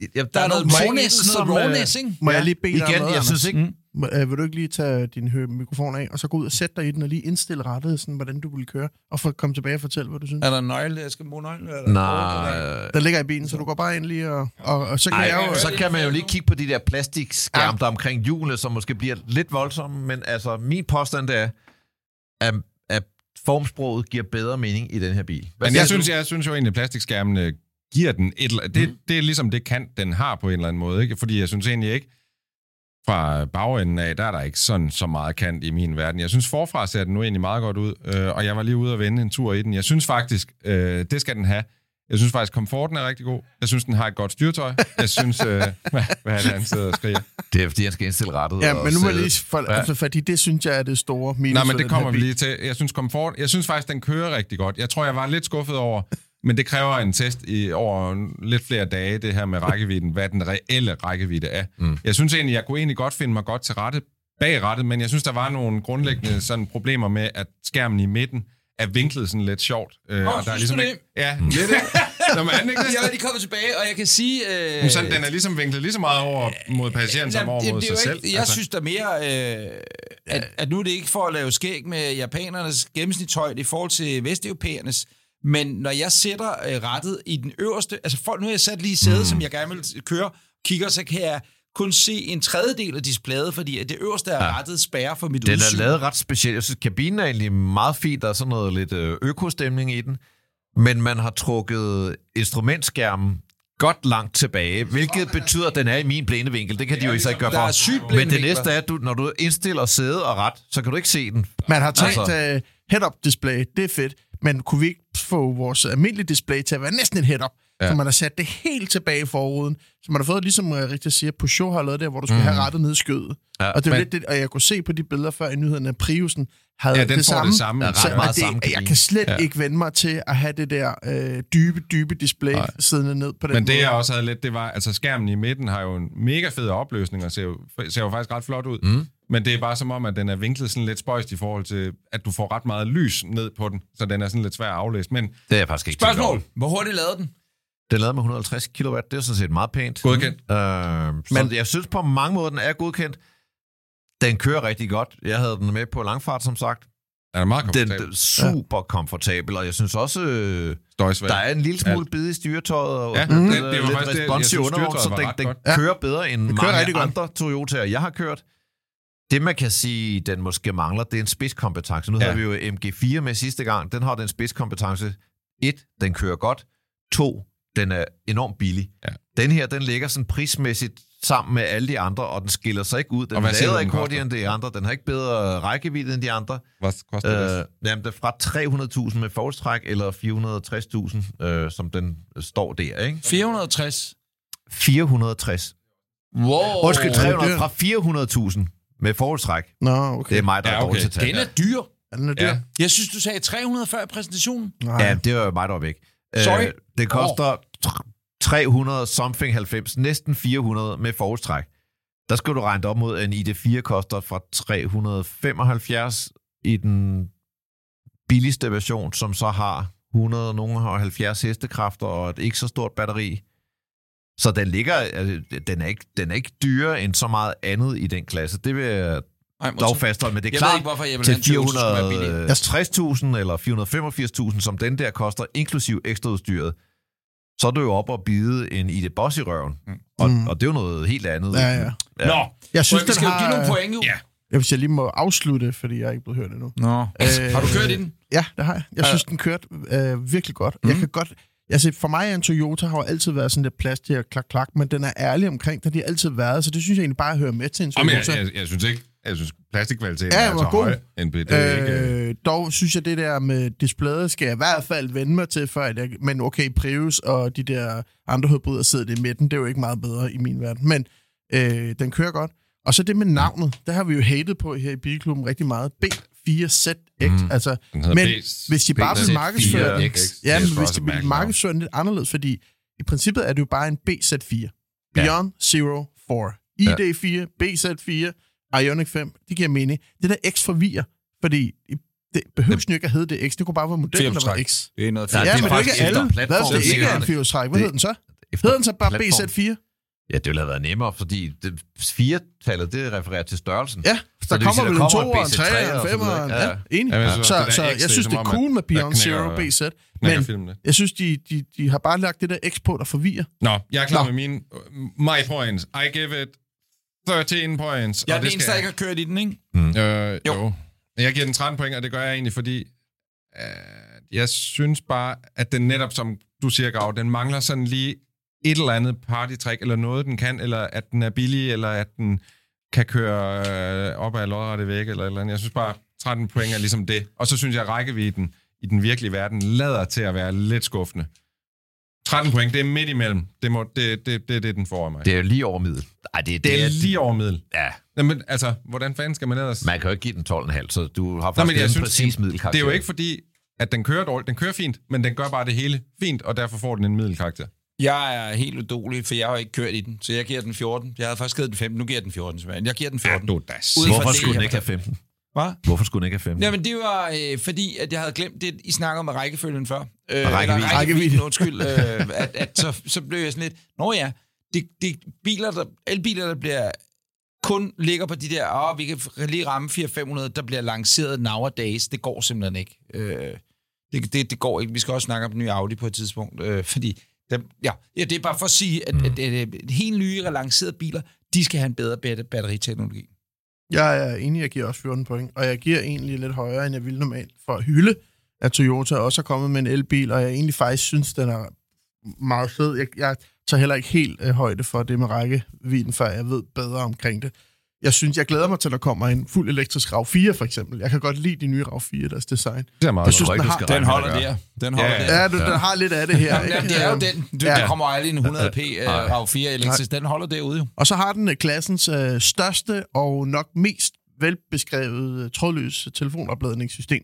ja, der, Der er noget nogle ting, rawness, som, noget øh, rawness, ikke? Må jeg lige bede dig om Igen, noget, jeg synes ikke, Mm. Øh, vil du ikke lige tage din hø- mikrofon af, og så gå ud og sætte dig i den, og lige indstille rettet, sådan, hvordan du vil køre, og få komme tilbage og fortælle, hvad du synes? Er der en nøgle, jeg skal bruge nøgle? Eller? Nej, Den ligger i bilen, så du går bare ind lige, og, og, og så kan Ej, jeg jo... så kan man jo lige kigge på de der plastikskærm, Ja. der er omkring hjulene, som måske bliver lidt voldsomme, men altså, min påstand det er, at formsproget giver bedre mening i den her bil. Hvad Men jeg du? synes, jeg synes jo egentlig, at plastikskærmene giver den et eller det, det er ligesom det kant, den har på en eller anden måde. Ikke? Fordi jeg synes egentlig ikke, fra bagenden af, der er der ikke sådan så meget kant i min verden. Jeg synes, forfra ser den nu egentlig meget godt ud, øh, og jeg var lige ude og vende en tur i den. Jeg synes faktisk, øh, det skal den have. Jeg synes faktisk, komforten er rigtig god. Jeg synes, den har et godt styrtøj. Jeg synes, øh, (laughs) hvad, hvad er det, han sidder og skriger? Det er, fordi han skal indstille rettet. Ja, men nu må jeg lige... For, Ja. altså, fordi det synes jeg er det store minus. Nej, men det kommer vi lige til. Jeg synes, komfort, jeg synes faktisk, den kører rigtig godt. Jeg tror, jeg var lidt skuffet over, men det kræver en test i over lidt flere dage, det her med rækkevidden, hvad den reelle rækkevidde er. Mm. Jeg synes egentlig, jeg kunne egentlig godt finde mig godt til rette bag rettet, men jeg synes, der var nogle grundlæggende sådan problemer med, at skærmen i midten er vinklet sådan lidt sjovt. Øh, Åh, synes du det? ikke... Ja, lidt ikke. (laughs) Nå, men er den ikke det? Jeg er lige kommet tilbage, og jeg kan sige... Øh, Men sådan, den er ligesom vinklet lige så meget over mod patienten som over mod er sig jo selv. ikke, Jeg altså. synes da mere, øh, at, at nu er det ikke for at lave skæg med japanernes gennemsnitshøjde i forhold til vesteuropæernes, men når jeg sætter øh, rettet i den øverste, altså folk, nu har jeg sat lige sædet, mm. som jeg gerne vil køre, kigger, så kan jeg kun se en tredjedel af displayet, fordi at det øverste af Ja. rettet spærrer for mit Den udsyn. er lavet ret specielt. Jeg synes, kabinen er egentlig meget fint. Der er sådan noget lidt øh, økostemning i den. Men man har trukket instrumentskærmen godt langt tilbage, hvilket betyder, at den er i min blindevinkel. Det kan de jo ikke ikke gøre Der er for. sygt Men det næste er, at du, når du indstiller sæde og ret, så kan du ikke se den. Man har tænkt Altså- altså. head-up display, det er fedt, men kunne vi ikke få vores almindelige display til at være næsten et head-up? Ja. Så man har sat det helt tilbage i forruden. Så man har fået, ligesom uh, rigtig siger, Peugeot har lavet det, hvor du skal mm. have rettet ned i skødet. Ja, og det er men- lidt det, og jeg kunne se på de billeder før i nyhederne, at Priusen havde Ja, den det får samme. det samme. Ja, ret Så, meget og samme det, jeg kan slet Ja. ikke vende mig til at have det der øh, dybe, dybe display Nej. siddende ned på den Men det, måde. jeg også havde lidt, det var, altså skærmen i midten har jo en mega fed opløsning, og ser jo, ser jo faktisk ret flot ud. Mm. Men det er bare som om, at den er vinklet sådan lidt spøjst i forhold til, at du får ret meget lys ned på den, så den er sådan lidt svær at aflæse. Men Det er jeg faktisk ikke Spørgsmål. Hvor hurtigt lavede den? Den lavet med 150 kW. Det er sådan set meget pænt. Godkendt. Øh, men jeg synes på mange måder, den er godkendt. Den kører rigtig godt. Jeg havde den med på langfart, som sagt. den er meget Den komfortabel. er super komfortabel, og jeg synes også, øh, Støjsvag. der er en lille smule bid i styretøjet, og Ja, ja, det- mm, det var lidt responsiv undervogn, så den, den. Ja. kører bedre end kører mange godt. andre Toyota'er, jeg har kørt. Det, man kan sige, den måske mangler, det er en spidskompetence. Nu Ja. havde vi jo MG4 med sidste gang. Den har den spidskompetence. Et, den kører godt. To, den er enormt billig. Ja. Den her, den ligger sådan prismæssigt sammen med alle de andre, og den skiller sig ikke ud. Den lader ikke hurtigere end de andre. Den har ikke bedre rækkevidde end de andre. Hvad koster det? Øh, jamen, det er fra 300.000 med forholdstræk, eller 460.000, øh, som den står der, ikke? 460. 460. Wow. Undskyld, 300 det- fra 400.000 med forholdstræk. Nå, okay. Det er mig, der Ja, er dårlig okay. til tal. Den er dyr. Den er der? Ja. Jeg synes, du sagde 300 før i præsentationen. Nej. Ja, det var jo mig, der var væk. Sorry. Øh, det koster tr- 300 something 90, næsten 400 med forholdstræk. Der skal du regne op mod, at en ID4 koster fra 375 i den billigste version, som så har 100, nogle har 70 hestekræfter og et ikke så stort batteri. Så den ligger, altså, den er ikke, den er ikke dyrere end så meget andet i den klasse. Det vil Nej, dog fastholde, men det er jeg klart, ved ikke, hvorfor jeg vil til have en Toyota, som er billig. 460.000 eller 485.000, som den der koster, inklusiv ekstraudstyret, så er du jo op og bide en ID Boss i røven. Og, Mm. og det er jo noget helt andet. Ja, ja. Ja. Nå, Jeg synes, vi den skal har... give nogle point, jo. Ja. Jeg, hvis jeg lige må afslutte, fordi jeg er ikke blevet hørt endnu. Nå. Øh, Har du kørt i den? Ja, det har jeg. Jeg synes, den kørte øh, virkelig godt. Mm. Jeg kan godt... Altså, for mig er en Toyota har jo altid været sådan lidt plads til at klak, klak, men den er ærlig omkring det. De har altid været, så det synes jeg egentlig bare hører med til en Jamen, Toyota. jeg, jeg, jeg, synes ikke, jeg synes plastikkvaliteten Ja, er så god. høj. En, det er ikke, øh, Øh, dog synes jeg, det der med displayet skal jeg i hvert fald vende mig til, før jeg, men okay, Prius og de der andre hybridder sidder i midten, det er jo ikke meget bedre i min verden. Men øh, den kører godt. Og så det med navnet, der har vi jo hatet på her i Bilklubben rigtig meget. B4ZX, mm. altså, men B- hvis de bare vil B4X. markedsføre den, ja, men hvis de vil markedsføre den lidt anderledes, fordi i princippet er det jo bare en BZ4. Beyond Zero 4. ID4, BZ4, Ioniq 5, det giver mening. Det der X forvirrer, fordi det behøves jo ikke at hedde det X. Det kunne bare være modellen, der var. X. Det er noget. Ja, det er men det er ikke faktisk alle. Hvad platform, hvis det ikke er er en firehjulstræk? Hvad hedder den så? Hedder den så bare platform. BZ4? Ja, det ville have været nemmere, fordi det, firetallet, det refererer til størrelsen. Ja, Så der kommer vel en kommer 2'er, en en BZ3 3'er, en og så 5'er. videre. Ja, enig. Ja, Så, så jeg er synes, det er cool med Beyond Zero BZ. Men jeg synes, de, de, de har bare lagt det der X på, der forvirrer. Nå, jeg er klar med mine my points. I give it 13 points. Jeg er den det eneste, der ikke har kørt i den, ikke? Øh, Jo. jo. Jeg giver den 13 point, og det gør jeg egentlig, fordi øh, jeg synes bare, at den netop, som du siger, Grav, den mangler sådan lige et eller andet partytrick, eller noget, den kan, eller at den er billig, eller at den kan køre øh, op ad lodrette væg, eller et eller andet. Jeg synes bare, 13 point er ligesom det. Og så synes jeg, at rækkevidden i den virkelige verden lader til at være lidt skuffende. 13 point, det er midt imellem. Det, må, det, det, det er det, den får af mig. Det er jo lige over middel. Ej, det, det er lige over middel. Ja, Jamen, altså, hvordan fanden skal man ellers... man kan jo ikke give den 12,5, så du har Nå, faktisk men jeg synes, præcis det, middelkarakter. det er jo ikke fordi, at den kører dårligt. Den kører fint, men den gør bare det hele fint, og derfor får den en middelkarakter. Jeg er helt udolig, for jeg har ikke kørt i den, så jeg giver den 14. Jeg havde først givet den 15, nu giver jeg den 14, simpelthen. Jeg giver den 14. da Ud fra Hvorfor det, skulle den ikke have 15? Hvad? Hvorfor skulle den ikke have 15? Jamen, det var øh, fordi, at jeg havde glemt det, I snakker om rækkefølgen før. Øh, rækkevidde. Eller rækkevidden, undskyld. Øh, (laughs) at, at så, så blev jeg sådan lidt, nå ja, det, det biler, der, elbiler, der bliver kun ligger på de der, åh, vi kan lige ramme 400-500, der bliver lanceret nowadays. Det går simpelthen ikke. Øh, det, det, det går ikke. Vi skal også snakke om den nye Audi på et tidspunkt, øh, fordi der, ja, ja, det er bare for at sige, at, mm. at, at, at helt nye relancerede biler, de skal have en bedre bat- batteriteknologi. Jeg er enig, jeg giver også 14 point, og jeg giver egentlig lidt højere, end jeg ville normalt, for at hylde, at Toyota også er kommet med en elbil, og jeg egentlig faktisk synes, den er meget fed. Jeg, jeg tager heller ikke helt øh, højde for det med rækkevidden, før jeg ved bedre omkring det. Jeg synes, jeg glæder mig til, at der kommer en fuld elektrisk RAV4, for eksempel. Jeg kan godt lide de nye RAV4, deres design. Det er meget Jeg synes, den har, Den holder der. Den holder Ja, der. ja, den, den har lidt af det her. Ja, ikke? det er jo den. Du, Ja. Der kommer aldrig en 100p uh, RAV4 elektrisk. Den holder derude jo. Og så har den øh, klassens øh, største og nok mest velbeskrevet øh, trådløs telefonopladningssystem.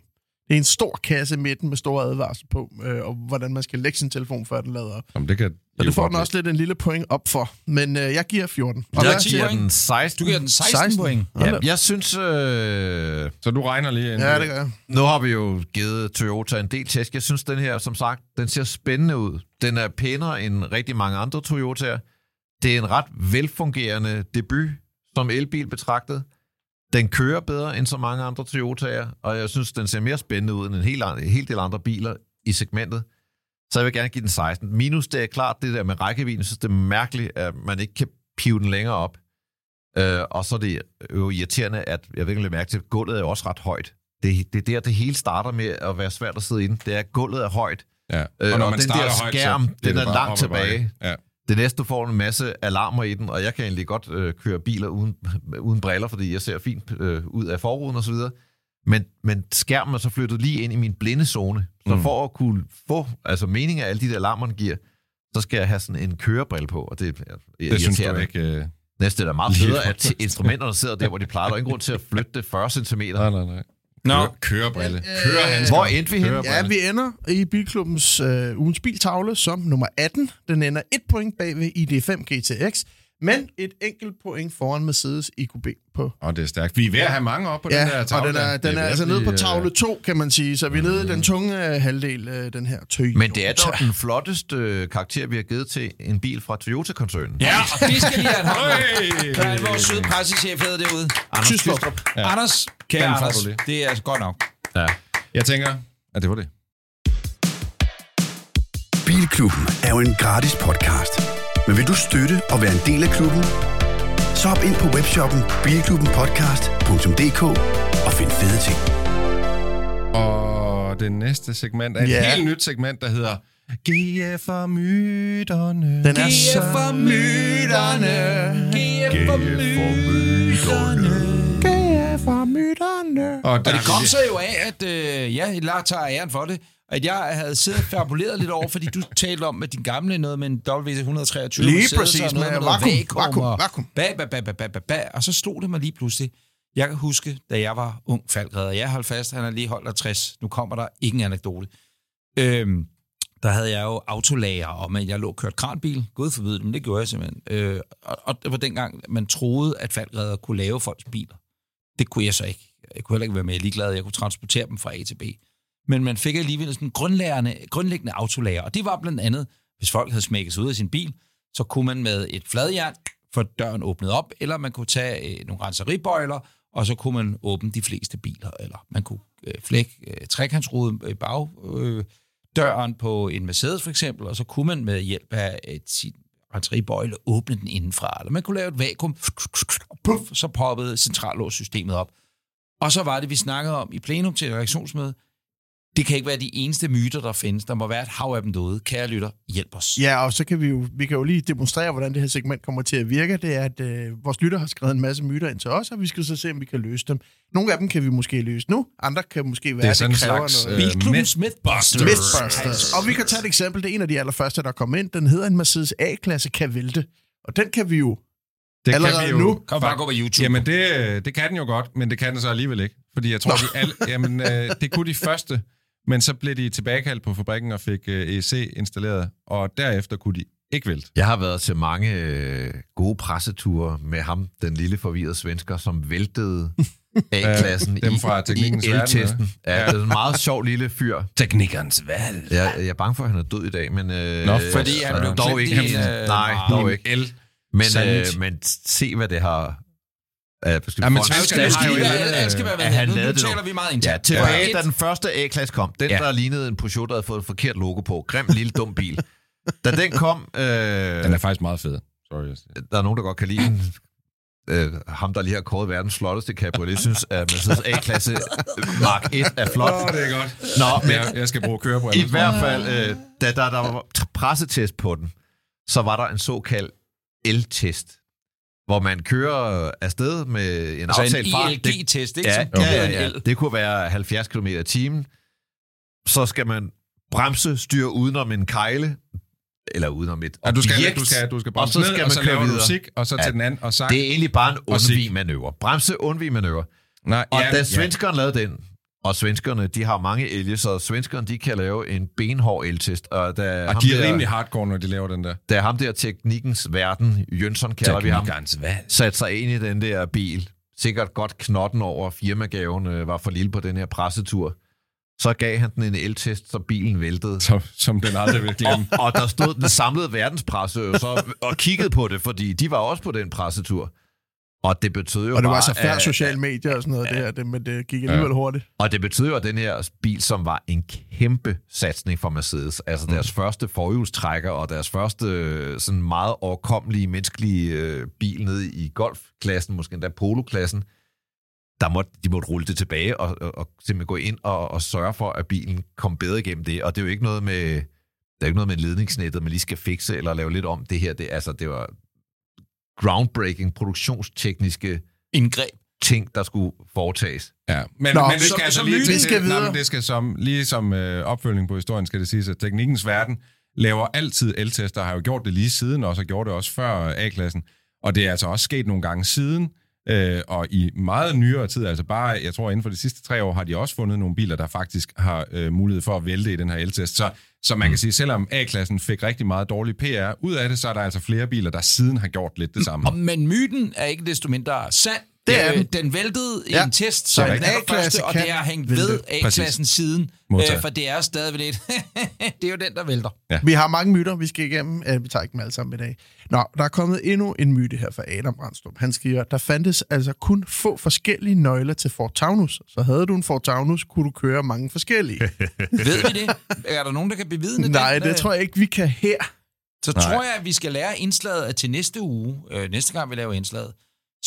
Det er en stor kasse midten med store advarsel på, øh, og hvordan man skal lægge sin telefon, før den lader op. Jamen, det kan Og det får den også lidt en lille point op for. Men øh, jeg giver 14. Og Jeg giver den 16. Du giver den 16, 16. point. Ja, jeg synes, øh, Så du regner lige ind. Ja, det gør jeg. nu har vi jo givet Toyota en del tæsk. Jeg synes, den her, som sagt, den ser spændende ud. Den er pænere end rigtig mange andre Toyotaer. Det er en ret velfungerende debut som elbil betragtet. Den kører bedre end så mange andre Toyotaer, og jeg synes, den ser mere spændende ud end en hel, en hel del andre biler i segmentet. Så jeg vil gerne give den 16. Minus det er klart det der med rækkevidden. Jeg synes, det er mærkeligt, at man ikke kan pive den længere op. Øh, og så er det jo irriterende, at jeg virkelig mærke til, at gulvet er jo også ret højt. Det, det er der, det hele starter med at være svært at sidde inde. Det er, at gulvet er højt. Ja. Øh, og den der højt, skærm, bliver den er bare langt tilbage. Ja. Det næste, du får en masse alarmer i den, og jeg kan egentlig godt øh, køre biler uden, (laughs) uden briller, fordi jeg ser fint øh, ud af forruden videre. Men, men skærmen er så flyttet lige ind i min blinde zone. Så mm. for at kunne få altså mening af alle de der alarmer, den giver, så skal jeg have sådan en kørebrille på, og det, jeg, Det synes du ikke... Øh... Næste er da meget federe, (laughs) at instrumenterne sidder der, hvor de plejer. Der er ingen grund til at flytte det 40 cm. Nej, nej, nej. Nå. Køre, kørebrille. Kørehandsker. Hvor endte vi hen? Ja, vi ender i Bilklubbens øh, ugens biltavle som nummer 18. Den ender et point bag ved ID5 GTX, men et enkelt point foran Mercedes EQB på Og det er stærkt. Vi er ved at have mange op på den der Ja, tavle. og den er, der. den Det er altså nede på øh, tavle 2, kan man sige, så vi er nede i den tunge øh, halvdel, øh, den her tøj. Men det er dog den flotteste karakter, vi har givet til en bil fra Toyota-koncernen. Ja, og det skal de have en. Der er vores søde pressechef hedder derude. Anders Tyskland. Tystrup. Ja. Anders, kære Anders, du lige. det er altså godt nok. Ja. Jeg tænker, at det var det. Bilklubben er jo en gratis podcast. Men vil du støtte og være en del af klubben? Så hop ind på webshoppen bilklubbenpodcast.dk og find fede ting. Og det næste segment er et Ja. helt nyt segment, der hedder GF for myterne. Den er så... for myterne. GF for myterne. for myterne. Og, Og det er kom så jo af, at øh, ja, jeg tager æren for det, at jeg havde siddet og fabuleret lidt over, fordi du talte om med din gamle noget med en WC-123. Lige præcis, og noget med noget vakuum, vakuum, og vakuum. Ba, ba, ba, ba, ba, ba, ba, og så stod det mig lige pludselig. Jeg kan huske, da jeg var ung faldgræder. Jeg holdt fast, han er lige holdt af 60. Nu kommer der ikke en anekdote. Øhm, der havde jeg jo autolager om, at jeg lå og kørte kranbil. Gud forbyde det, men det gjorde jeg simpelthen. Øh, og, og det var dengang, man troede, at faldgræder kunne lave folks biler. Det kunne jeg så ikke. Jeg kunne heller ikke være med ligeglad. Jeg kunne transportere dem fra A til B. Men man fik alligevel sådan grundlæggende, grundlæggende autolager. Og det var blandt andet, hvis folk havde smækket sig ud af sin bil, så kunne man med et fladjern få døren åbnet op, eller man kunne tage øh, nogle renseribøjler, og så kunne man åbne de fleste biler. Eller man kunne øh, flække øh, trekantsruden i bag, øh, døren på en Mercedes for eksempel, og så kunne man med hjælp af et, sin renseribøjle åbne den indenfra. Eller man kunne lave et vakuum, og puff, så poppede centrallåssystemet op. Og så var det, vi snakkede om i plenum til et reaktionsmøde. Det kan ikke være de eneste myter, der findes. Der må være et hav af dem derude. Kære lytter, hjælp os. Ja, og så kan vi jo, vi kan jo lige demonstrere, hvordan det her segment kommer til at virke. Det er, at øh, vores lytter har skrevet en masse myter ind til os, og vi skal så se, om vi kan løse dem. Nogle af dem kan vi måske løse nu, andre kan måske være, Det er sådan en kræver slags, noget. øh, Bilklubbens Mythbusters. Mythbusters. Og vi kan tage et eksempel. Det er en af de allerførste, der kom ind. Den hedder en Mercedes A-klasse kan vælte. Og den kan vi jo det allerede nu. Kom bare gå på YouTube. Jamen, det, det kan den jo godt, men det kan den så alligevel ikke. Fordi jeg tror, de alle, jamen, øh, det kunne de første, men så blev de tilbagekaldt på fabrikken og fik øh, EC installeret, og derefter kunne de ikke vælte. Jeg har været til mange øh, gode presseture med ham, den lille forvirrede svensker, som væltede (laughs) A-klassen dem i, fra i el-testen. Ja, det er en meget sjov lille fyr. Teknikernes valg. Jeg, jeg er bange for, at han er død i dag, men... Øh, Nå, fordi han blev dog ikke. i øh, nej, dog ikke. El. Men, øh, men se, hvad det har... Øh, Ja, men har jo han lavede nu det taler nu. vi meget Ja, internt. tilbage, Et. da den første A-klasse kom. Den, Ja. ja. der lignede en Peugeot, der havde fået et forkert logo på. Grim lille dum bil. Da den kom... Øh, Den er faktisk meget fed. Sorry. der er nogen, der godt kan lide den. Øh, ham, der lige har kåret verdens flotteste cabriolet, synes, at Mercedes A-klasse Mark 1 er flot. Åh, det er godt. Nå, men Jeg, jeg skal bruge i kørebriller. hvert fald, øh, da der, der var pressetest på den, så var der en såkaldt el-test, hvor man kører afsted med en Altså aftalt en fart. ILG-test, ikke? Ja, ja, ja, en ja. Det kunne være 70 km i timen. Så skal man bremse, styre udenom en kejle, eller udenom et Ja, du skal, objekt. du skal, du skal og bremse så ned, skal og man så køre du videre. musik, og så til Ja. den anden, og sagt... Det er egentlig bare en Og undvig manøvre. Bremse, undvig manøvre. Nej, Og ja, da ja. svenskerne lavede den, og svenskerne, de har mange elge, så svenskerne, de kan lave en benhård eltest. Og, da Og de er der, rimelig hardcore, når de laver den der. Da ham der teknikkens verden, Jønsson kalder vi ham, satte sig ind i den der bil, sikkert godt knotten over firmagaven, øh, var for lille på den her pressetur, så gav han den en eltest, så bilen væltede. Som, som den aldrig vil glemme. Og, og der stod den samlede verdenspresse så, og kiggede på det, fordi de var også på den pressetur. Og det betød jo Og det var bare, så færd at- sociale medier og sådan noget, det her, det, men det gik alligevel hurtigt. Og det betyder jo, at den her bil, som var en kæmpe satsning for Mercedes, altså deres første forhjulstrækker og deres første øh, sådan meget overkommelige menneskelige øh, bil nede i golfklassen, måske endda poloklassen, der måtte, de måtte rulle det tilbage og, og, og simpelthen gå ind og, og sørge for, at bilen kom bedre igennem det. Og det er jo ikke noget med... er ikke noget med ledningsnettet, man lige skal fikse eller lave lidt om. Det her, det, altså, det var groundbreaking, produktionstekniske Indgreb. ting, der skulle foretages. Ja, men, Nå, men det så- skal altså så lige til, skal nej, videre. men det skal som, lige som øh, opfølgning på historien, skal det siges, at teknikkens verden laver altid el-tester, har jo gjort det lige siden, og så gjort det også før A-klassen, og det er altså også sket nogle gange siden, øh, og i meget nyere tid, altså bare, jeg tror inden for de sidste tre år, har de også fundet nogle biler, der faktisk har øh, mulighed for at vælte i den her el-test. Så, så man kan sige, selvom A-klassen fik rigtig meget dårlig PR ud af det, så er der altså flere biler, der siden har gjort lidt det samme. Og, men myten er ikke desto mindre sand. Det er Øh, den. den væltede i Ja, en test, så som en A-klasse og det har hængt vælte. ved A-klassen siden. Øh, for det er stadigvæk lidt... (laughs) det er jo den, der vælter. Vi har mange myter, vi skal igennem. Uh, vi tager ikke dem alle sammen i dag. Nå, der er kommet endnu en myte her fra Adam Brandstrup. Han skriver, der fandtes altså kun få forskellige nøgler til Ford Taunus. Så havde du en Ford Taunus, kunne du køre mange forskellige. (laughs) Ved vi det? Er der nogen, der kan bevidne Nej, den? det øh, tror jeg ikke, vi kan her. Så Nej. tror jeg, at vi skal lære indslaget at til næste uge, øh, næste gang vi laver indslaget,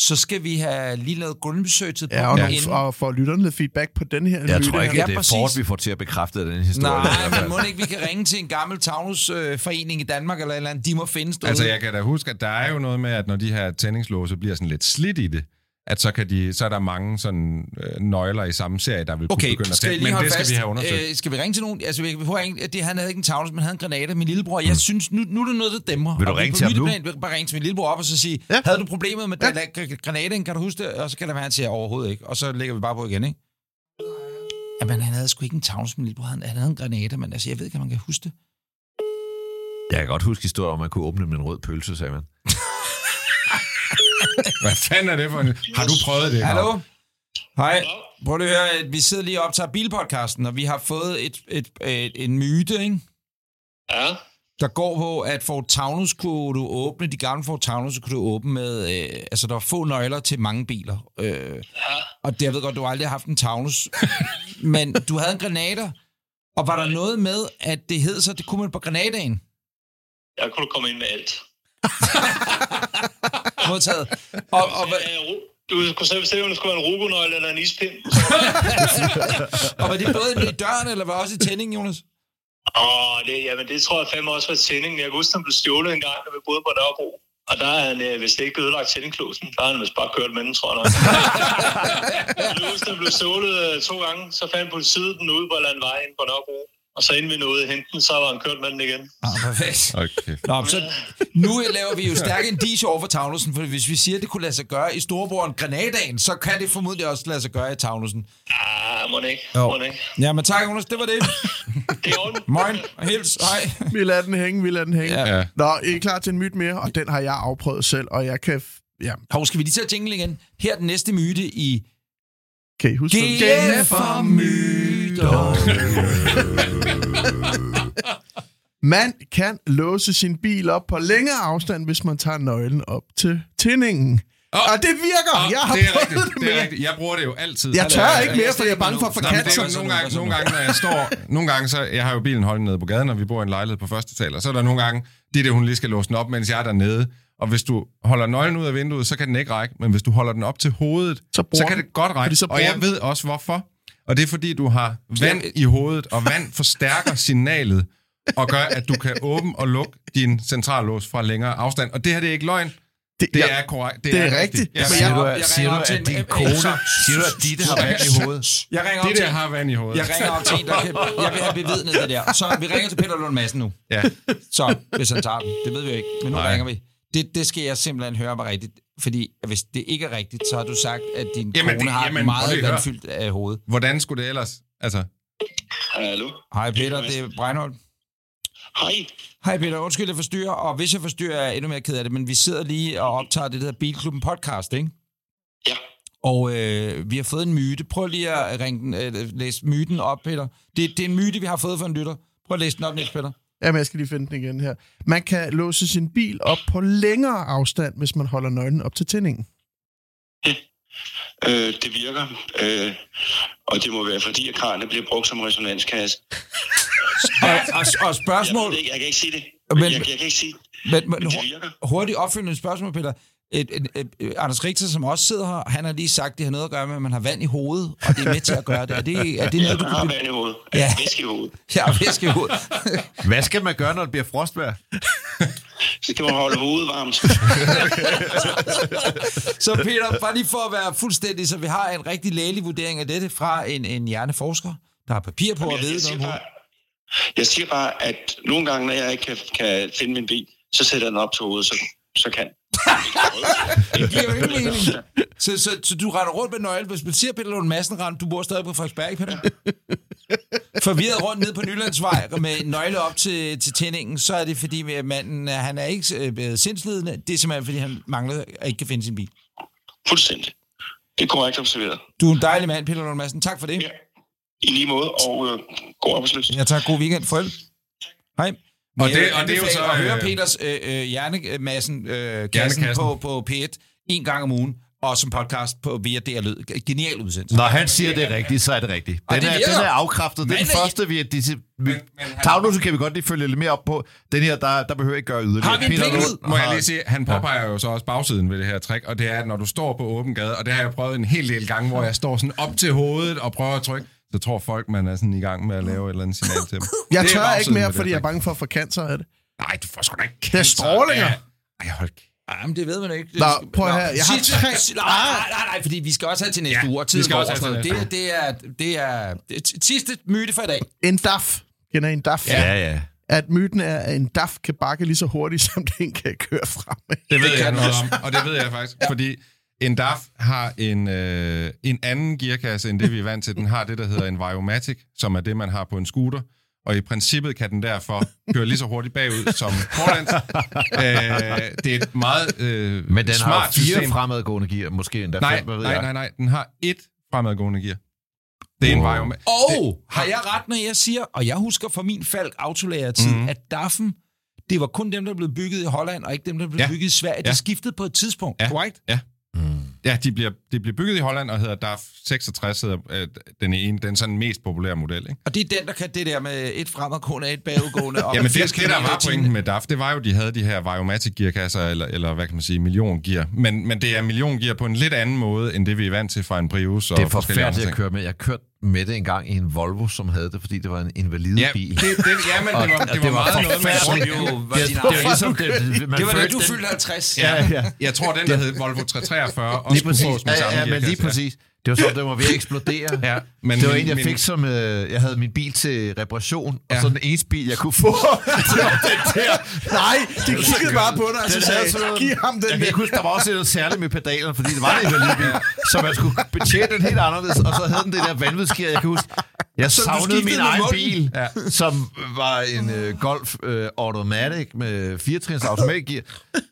så skal vi have lige lavet grundbesøget på Ja, og, ja. og for lytterne lidt feedback på den her Jeg tror ikke, her. at det er præcis. Ford, vi får til at bekræfte den historie. Nej, men må ikke, vi kan ringe til en gammel Taunus-forening i Danmark, eller et eller andet, de må finde stået. Altså, jeg kan da huske, at der er jo noget med, at når de her tændingslåse bliver sådan lidt slidt i det, at så, kan de, så er der mange sådan, øh, nøgler i samme serie, der vil kunne Okay, begynde at lige Men det skal fast? vi have undersøgt. Øh, skal vi ringe til nogen? Altså, vi ringe, det, han havde ikke en tavle, men han havde en granate. Min lillebror, jeg synes, nu, nu er det noget, der dæmmer. Vil du Og vi ringe til ham nu? vil bare ringe til min lillebror op og så sige, Ja. havde du problemet med Ja. ja. granaten, kan du huske det? Og så kan der være, han siger overhovedet ikke. Og så lægger vi bare på igen, ikke? Jamen, han havde sgu ikke en tavle, min lillebror. Han, han havde en granate, men altså, jeg ved ikke, om man kan huske det. Jeg kan godt huske historien om, at man kunne åbne med en rød pølse, sagde man. (laughs) Hvad fanden er det for en... Har du prøvet det? Hallo? Hej. Prøv lige at høre, at vi sidder lige og optager bilpodcasten, og vi har fået et, et, et, en myte, ikke? Ja, der går på, at Ford Taunus kunne du åbne, de gamle Ford Taunus kunne du åbne med, øh, altså der var få nøgler til mange biler. Øh, ja. og det, jeg ved godt, du har aldrig haft en Taunus, (laughs) men du havde en granater, og var der noget med, at det hed så, det kunne man på granataen? Jeg kunne komme ind med alt. Modtaget. Og, og, Du kunne selv bestemme, om det skulle være en rugonøgle eller en ispind. (laughs) og var det både i døren, eller var også i tændingen, Jonas? Åh, det, jamen, det tror jeg fandme også var tændingen. Jeg kan huske, han blev stjålet en gang, da vi boede på Nørrebro. Og der er han, øh, hvis det ikke ødelagt tændingklåsen, der har han vist bare kørt med den, tror jeg nok. (laughs) den blev stjålet øh, to gange, så fandt politiet den ude på en vej ind på Nørrebro. Og så inden vi nåede at hente den, så var han kørt med den igen. Ah, perfekt. Okay. Nå, så nu laver vi jo stærke indicier over for Tagnussen, for hvis vi siger, at det kunne lade sig gøre i Storebroren Granadaen, så kan det formodentlig også lade sig gøre i Tagnussen. Ah, må det ikke. Jo. Må det ikke. Ja, men tak, Jonas, det var det. (laughs) Det er orden. Moin, hils, hej. Vi lader den hænge, vi lader den hænge. Ja. Ja. Nå, er I klar til en myte mere? Og den har jeg afprøvet selv, og jeg kan... f- Ja, Hov, skal vi lige til at jingle igen? Her er den næste myte i kan I huske den? GF for myter. (laughs) Man kan låse sin bil op på længere afstand, hvis man tager nøglen op til tændingen. Åh. Og det virker! Oh, jeg har det er prøvet rigtigt, det det med. er rigtigt. Jeg bruger det jo altid. Jeg tør ikke mere, for jeg er bange for at det er jo nogle gange, nogle gange, når jeg står... Nogle gange, så... Jeg har jo bilen holdt nede på gaden, og vi bor i en lejlighed på første etage, og så er der nogle gange, det der, hun lige skal låse den op, mens jeg er dernede. Og hvis du holder nøglen ud af vinduet, så kan den ikke række. Men hvis du holder den op til hovedet, Så så, kan den. det godt række. så Og jeg den. ved også, hvorfor. Og det er, fordi du har vand i hovedet, og vand forstærker signalet, og gør, at du kan åbne og lukke din centrallås fra længere afstand. Og det her, det er ikke løgn. Det, Det ja, er korrekt. Det er rigtigt. Ja, Men Siger jeg- du, jeg siger ringer du, op til at din kone... så- Siger du, at Ditte har vand i hovedet? Jeg ringer op Det til, der har vand i hovedet. jeg ringer op til en, der kan, jeg vil have bevidnet det der. Så vi ringer til Peter Lund Madsen nu. Ja. Så, hvis han tager den. Det ved vi jo ikke, men nu Nej. ringer vi. Det, det skal jeg simpelthen høre var rigtigt. Fordi hvis det ikke er rigtigt, så har du sagt, at din Jamen, kone det- har jamen, meget vandfyldt af hovedet. Hvordan skulle det ellers? Altså, Hallo? Hej Peter, det er Breinholt. Hej. Hej Peter, undskyld, jeg forstyrrer, og hvis jeg forstyrrer, er jeg endnu mere ked af det, men vi sidder lige og optager det der Bilklubben podcast, ikke? Ja. Og øh, vi har fået en myte. Prøv lige at ringe den, øh, læse myten op, Peter. Det, det er en myte, vi har fået fra en lytter. Prøv at læse den op, Niels Peter. Jamen, jeg skal lige finde den igen her. Man kan låse sin bil op på længere afstand, hvis man holder nøglen op til tændingen. Øh, det virker, øh, og det må være fordi, at karrene bliver brugt som resonanskasse. (laughs) Og, og, og Jeg, spørgsmål, ved det ikke, jeg kan ikke sige det. Men- Men, jeg, jeg kan ikke sige det. men, men Men det virker. hurtigt opfølgende spørgsmål, Peter. Et, et, et, et, Anders Richter, som også sidder her, han har lige sagt, at det har noget at gøre med, at man har vand i hovedet, og det er med til at gøre det. Er det, er det Ja, noget, du har kunne... vand i hovedet. Ja. Væske i hovedet. (laughs) Ja, væske i hovedet. (laughs) Hvad skal man gøre, når det bliver frostvejr? (laughs) Så skal man holde hovedet varmt. Så Peter, bare lige for at være fuldstændig, så vi har en rigtig lægelig vurdering af dette fra en, en hjerneforsker, der har papir på at Jeg, vide jeg, noget bare, jeg siger bare, at nogle gange, når jeg ikke kan, kan finde min bil, så sætter jeg den op til hovedet, så, så kan. Det giver jo ingen mening. Så, så, så du render rundt med nøgle. Hvis man siger Peter Lund Madsen, render, du bor stadig på Frederiksberg, Peter? Forvirret rundt ned på Nylandsvej med nøgle op til, til tændingen, så er det fordi, at manden han er ikke øh, sindslidende. Det er simpelthen, fordi han mangler at ikke kan finde sin bil. Fuldstændig. Det er korrekt observeret. Du er en dejlig mand, Peter Lund Madsen. Tak for det. Ja. I lige måde, og øh, god arbejdsløs. Jeg tager god weekend. Farvel. Hej. Og det- og det er jo så, At høre øh, Peters øh, øh, hjernemassen øh, kassen Hjernekassen. på, på P1 en gang om ugen, og som podcast på via DR Lyd. Genial udsendelse. Når han siger det er rigtigt, så er det rigtigt. Den, det er, den er afkræftet. Den Men- første, vi er... Disse, Tavlen, kan vi godt lige følge lidt mere op på. Den her, der, der behøver ikke gøre yderligere. Har vi Peter? Lund Må jeg har- lige sige, han påpeger jo så også bagsiden ved det her trick, og det er, at når du står på åben gade, og det har jeg prøvet en hel del gange, hvor jeg står sådan op til hovedet og prøver at trykke, så tror folk, man er sådan i gang med at lave et eller andet signal til dem. (laughs) Jeg Det tør ikke mere, det fordi jeg er bange for at få cancer af det. Nej, du får sgu da ikke Det er cancer. strålinger. Ja. Ej, hold kæft. Jamen, det ved man ikke. Det Nå, skal- prøv her. Jeg har tre- Nej, nej, nej, nej, fordi vi skal også have til næste Ja, uge, og vi skal også og have til. Det, er- det er, det er, det er sidste myte for i dag. En DAF. Kender en DAF? Ja, ja. At myten er, at en DAF kan bakke lige så hurtigt, (laughs) som den kan køre fremad. Det ved jeg noget også. om, og det ved jeg faktisk, fordi en DAF har en, øh, en anden gearkasse, end det vi er vant til. Den har det, der hedder en Viomatic, som er det, man har på en scooter. Og i princippet kan den derfor køre lige så hurtigt bagud som forlæns. (laughs) øh, det er et meget øh, Men den smart har fire system. fremadgående gear, måske endda Nej, fem, hvad ved nej, jeg. nej, nej. Den har ét fremadgående gear. Det er en Wow. Viomatic. Og har jeg ret, når jeg siger, og jeg husker fra min Falk autolærer-tid, Mhm. mm. at DAF'en, det var kun dem, der blev bygget i Holland, og ikke dem, der blev Ja. bygget i Sverige. Ja. Det skiftede på et tidspunkt, Ja. korrekt? Ja, de bliver, de bliver bygget i Holland og hedder DAF 66, hedder, øh, den, ene, den sådan mest populære model. Ikke? Og det er den, der kan det der med et fremadgående og et bagudgående. og (laughs) Jamen med det, 80 det, der var pointen med DAF, det var jo, de havde de her Viomatic gearkasser, eller, eller hvad kan man sige, milliongear. Men, men det er milliongear på en lidt anden måde, end det vi er vant til fra en Prius. Og Det er forfærdeligt at køre med. Jeg kørte med det engang i en Volvo, som havde det, fordi det var en invalid Ja, det, det, ja, men det var, det var, meget noget med... Det var jo- var Det, din det, var ligesom, det, man Det var følte du fyldte 50. Ja, ja. Jeg tror, den, der hed Volvo 343, også Lige præcis. fås med Ja, ja, men lige præcis. Det var som, det var ved at eksplodere. Ja, men det var min- en, jeg min- fik som... Øh, jeg havde min bil til reparation, Ja. og så den eneste bil, jeg kunne få, (laughs) det var den der. Nej, det kiggede bare på dig, og så sagde, noget- giv ham den Jeg kan huske, der var også noget særligt med pedalerne, fordi det var en invalidbil, så man skulle betjene den helt anderledes, og så havde den det der vanvidsgear, jeg kan huske. Jeg savnede min egen bil, ja. som var en øh, Golf øh, Automatic med firetrins automatgear,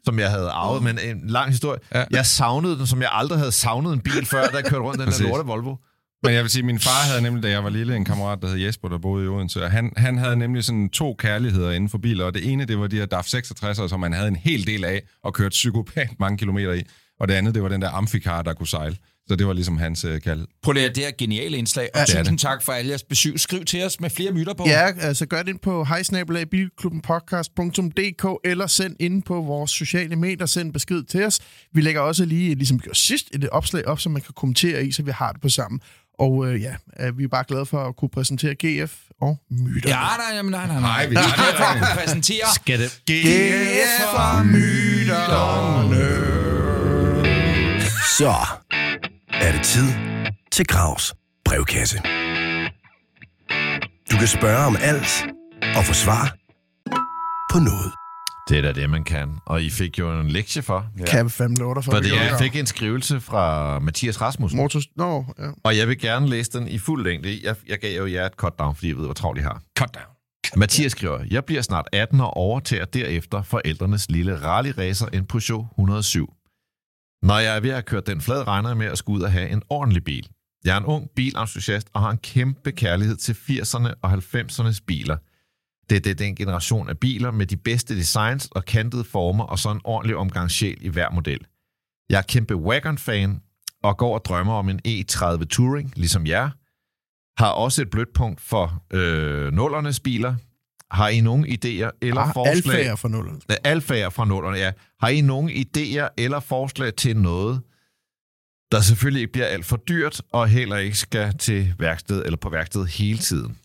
som jeg havde arvet, men en lang historie. Ja. Jeg savnede den, som jeg aldrig havde savnet en bil før, da jeg kørte rundt den der lorte Volvo. Men jeg vil sige, min far havde nemlig, da jeg var lille, en kammerat, der hed Jesper, der boede i Odense. Og han, han havde nemlig sådan to kærligheder inden for biler, og det ene, det var de her DAF 66'ere, som han havde en hel del af, og kørte psykopat mange kilometer i. Og det andet, det var den der Amphicar, der kunne sejle. Så det var ligesom hans øh, kærlighed. Prøv lige, det er et genialt indslag, og det er tusind tak for alle jeres besøg. Skriv til os med flere myter på. Ja, altså gør det ind på hejsnabelagbilklubbenpodcast.dk eller send ind på vores sociale medier, send besked til os. Vi lægger også lige, ligesom vi gjorde sidst, et opslag op, som man kan kommentere i, så vi har det på sammen. Og øh, ja, vi er bare glade for at kunne præsentere GF og myter. Ja, nej, nej, nej, nej. Nej, vi det er det for at kunne præsentere. Skal det? GF og myterne. Så er det tid til Gravs brevkasse. Du kan spørge om alt og få svar på noget. Det er da det, man kan. Og I fik jo en lektie for. Ja. Kan jeg fandme love dig for. Fordi jeg fik en skrivelse fra Mathias Rasmussen. Motor... Nå, ja. Og jeg vil gerne læse den i fuld længde. Jeg, jeg gav jo jer et cut down, fordi jeg ved, hvor travlt I har. Cut down. Mathias skriver, jeg bliver snart 18 år overtager derefter forældrenes lille rally-racer, en Peugeot 107. Når jeg er ved at køre den flad, regner jeg med at skulle ud og have en ordentlig bil. Jeg er en ung bilentusiast og har en kæmpe kærlighed til 80'erne og 90'ernes biler. Det, det er den generation af biler med de bedste designs og kantede former og så en ordentlig omgang sjæl i hver model. Jeg er kæmpe Wagon-fan og går og drømmer om en E30 Touring, ligesom jer. Har også et blødt punkt for øh, nullernes biler. Har I nogen idéer eller Ah, forslag? alfager for nullerne. Alfager fra nullerne, ja. Har I nogen idéer eller forslag til noget, der selvfølgelig ikke bliver alt for dyrt, og heller ikke skal til værksted eller på værksted hele tiden?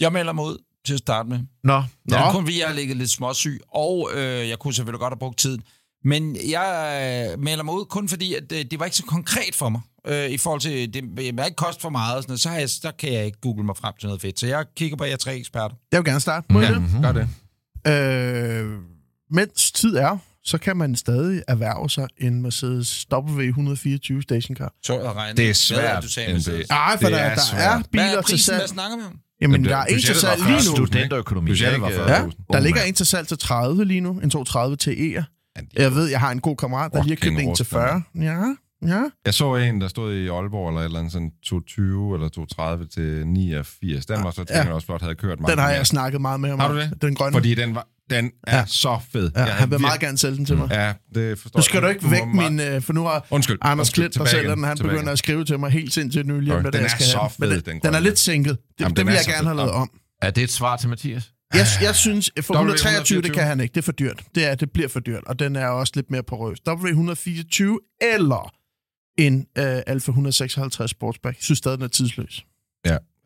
Jeg melder mig ud til at starte med. Nå, Nå. er kun jeg har ligget lidt småsyg, og øh, jeg kunne selvfølgelig godt have brugt tiden. Men jeg øh, melder mig ud kun fordi, at øh, det var ikke så konkret for mig. Øh, I forhold til, det må ikke koste for meget, og sådan noget, så, har jeg, så kan jeg ikke google mig frem til noget fedt. Så jeg kigger på jer tre eksperter. Jeg vil gerne starte. Må det? Mhm. Gør det. Øh, mens tid er, så kan man stadig erhverve sig en Mercedes W124 stationcar. Så jeg regner. Det er svært, at du sagde NB. Mercedes. Nej, for Det der, er der svært. er Hvad biler er til prisen, salg. hvad snakker vi om? Jamen, der er en til salg lige nu. Studenterøkonomi. Ja, der ligger en til salg til 30 lige nu. En 230 til E'er. Jeg ved, jeg har en god kammerat, der lige har købt en til Rustad, 40. Ja, ja. Jeg så en, der stod i Aalborg eller et eller andet, sådan 220 eller 230 til 89. Den var så Ja. ja. også flot, havde kørt meget. Den har mere. jeg snakket meget med ham Har om. du det? Den grønne. Fordi den, var, den er Ja. så fed. ja, Jeg han vil meget gerne sælge den til mig. Ja, det forstår Nu skal jeg. du ikke væk min... øh, For nu har Undskyld. Anders. Klint, der Tilbage sælger den, han Tilbage begynder igen. at skrive til mig helt sindssygt nylig, om Okay, den det er, så fed, den, den den er lidt sænket. Det, Jamen, det den vil jeg gerne have lavet om. Er det et svar til Mathias? Jeg, jeg synes, for 123, det W124. kan han ikke. Det er for dyrt. Det er, det bliver for dyrt, og den er også lidt mere porøs. W124 eller en øh, Alfa 156 Sportsback. Jeg synes stadig, den er tidsløs.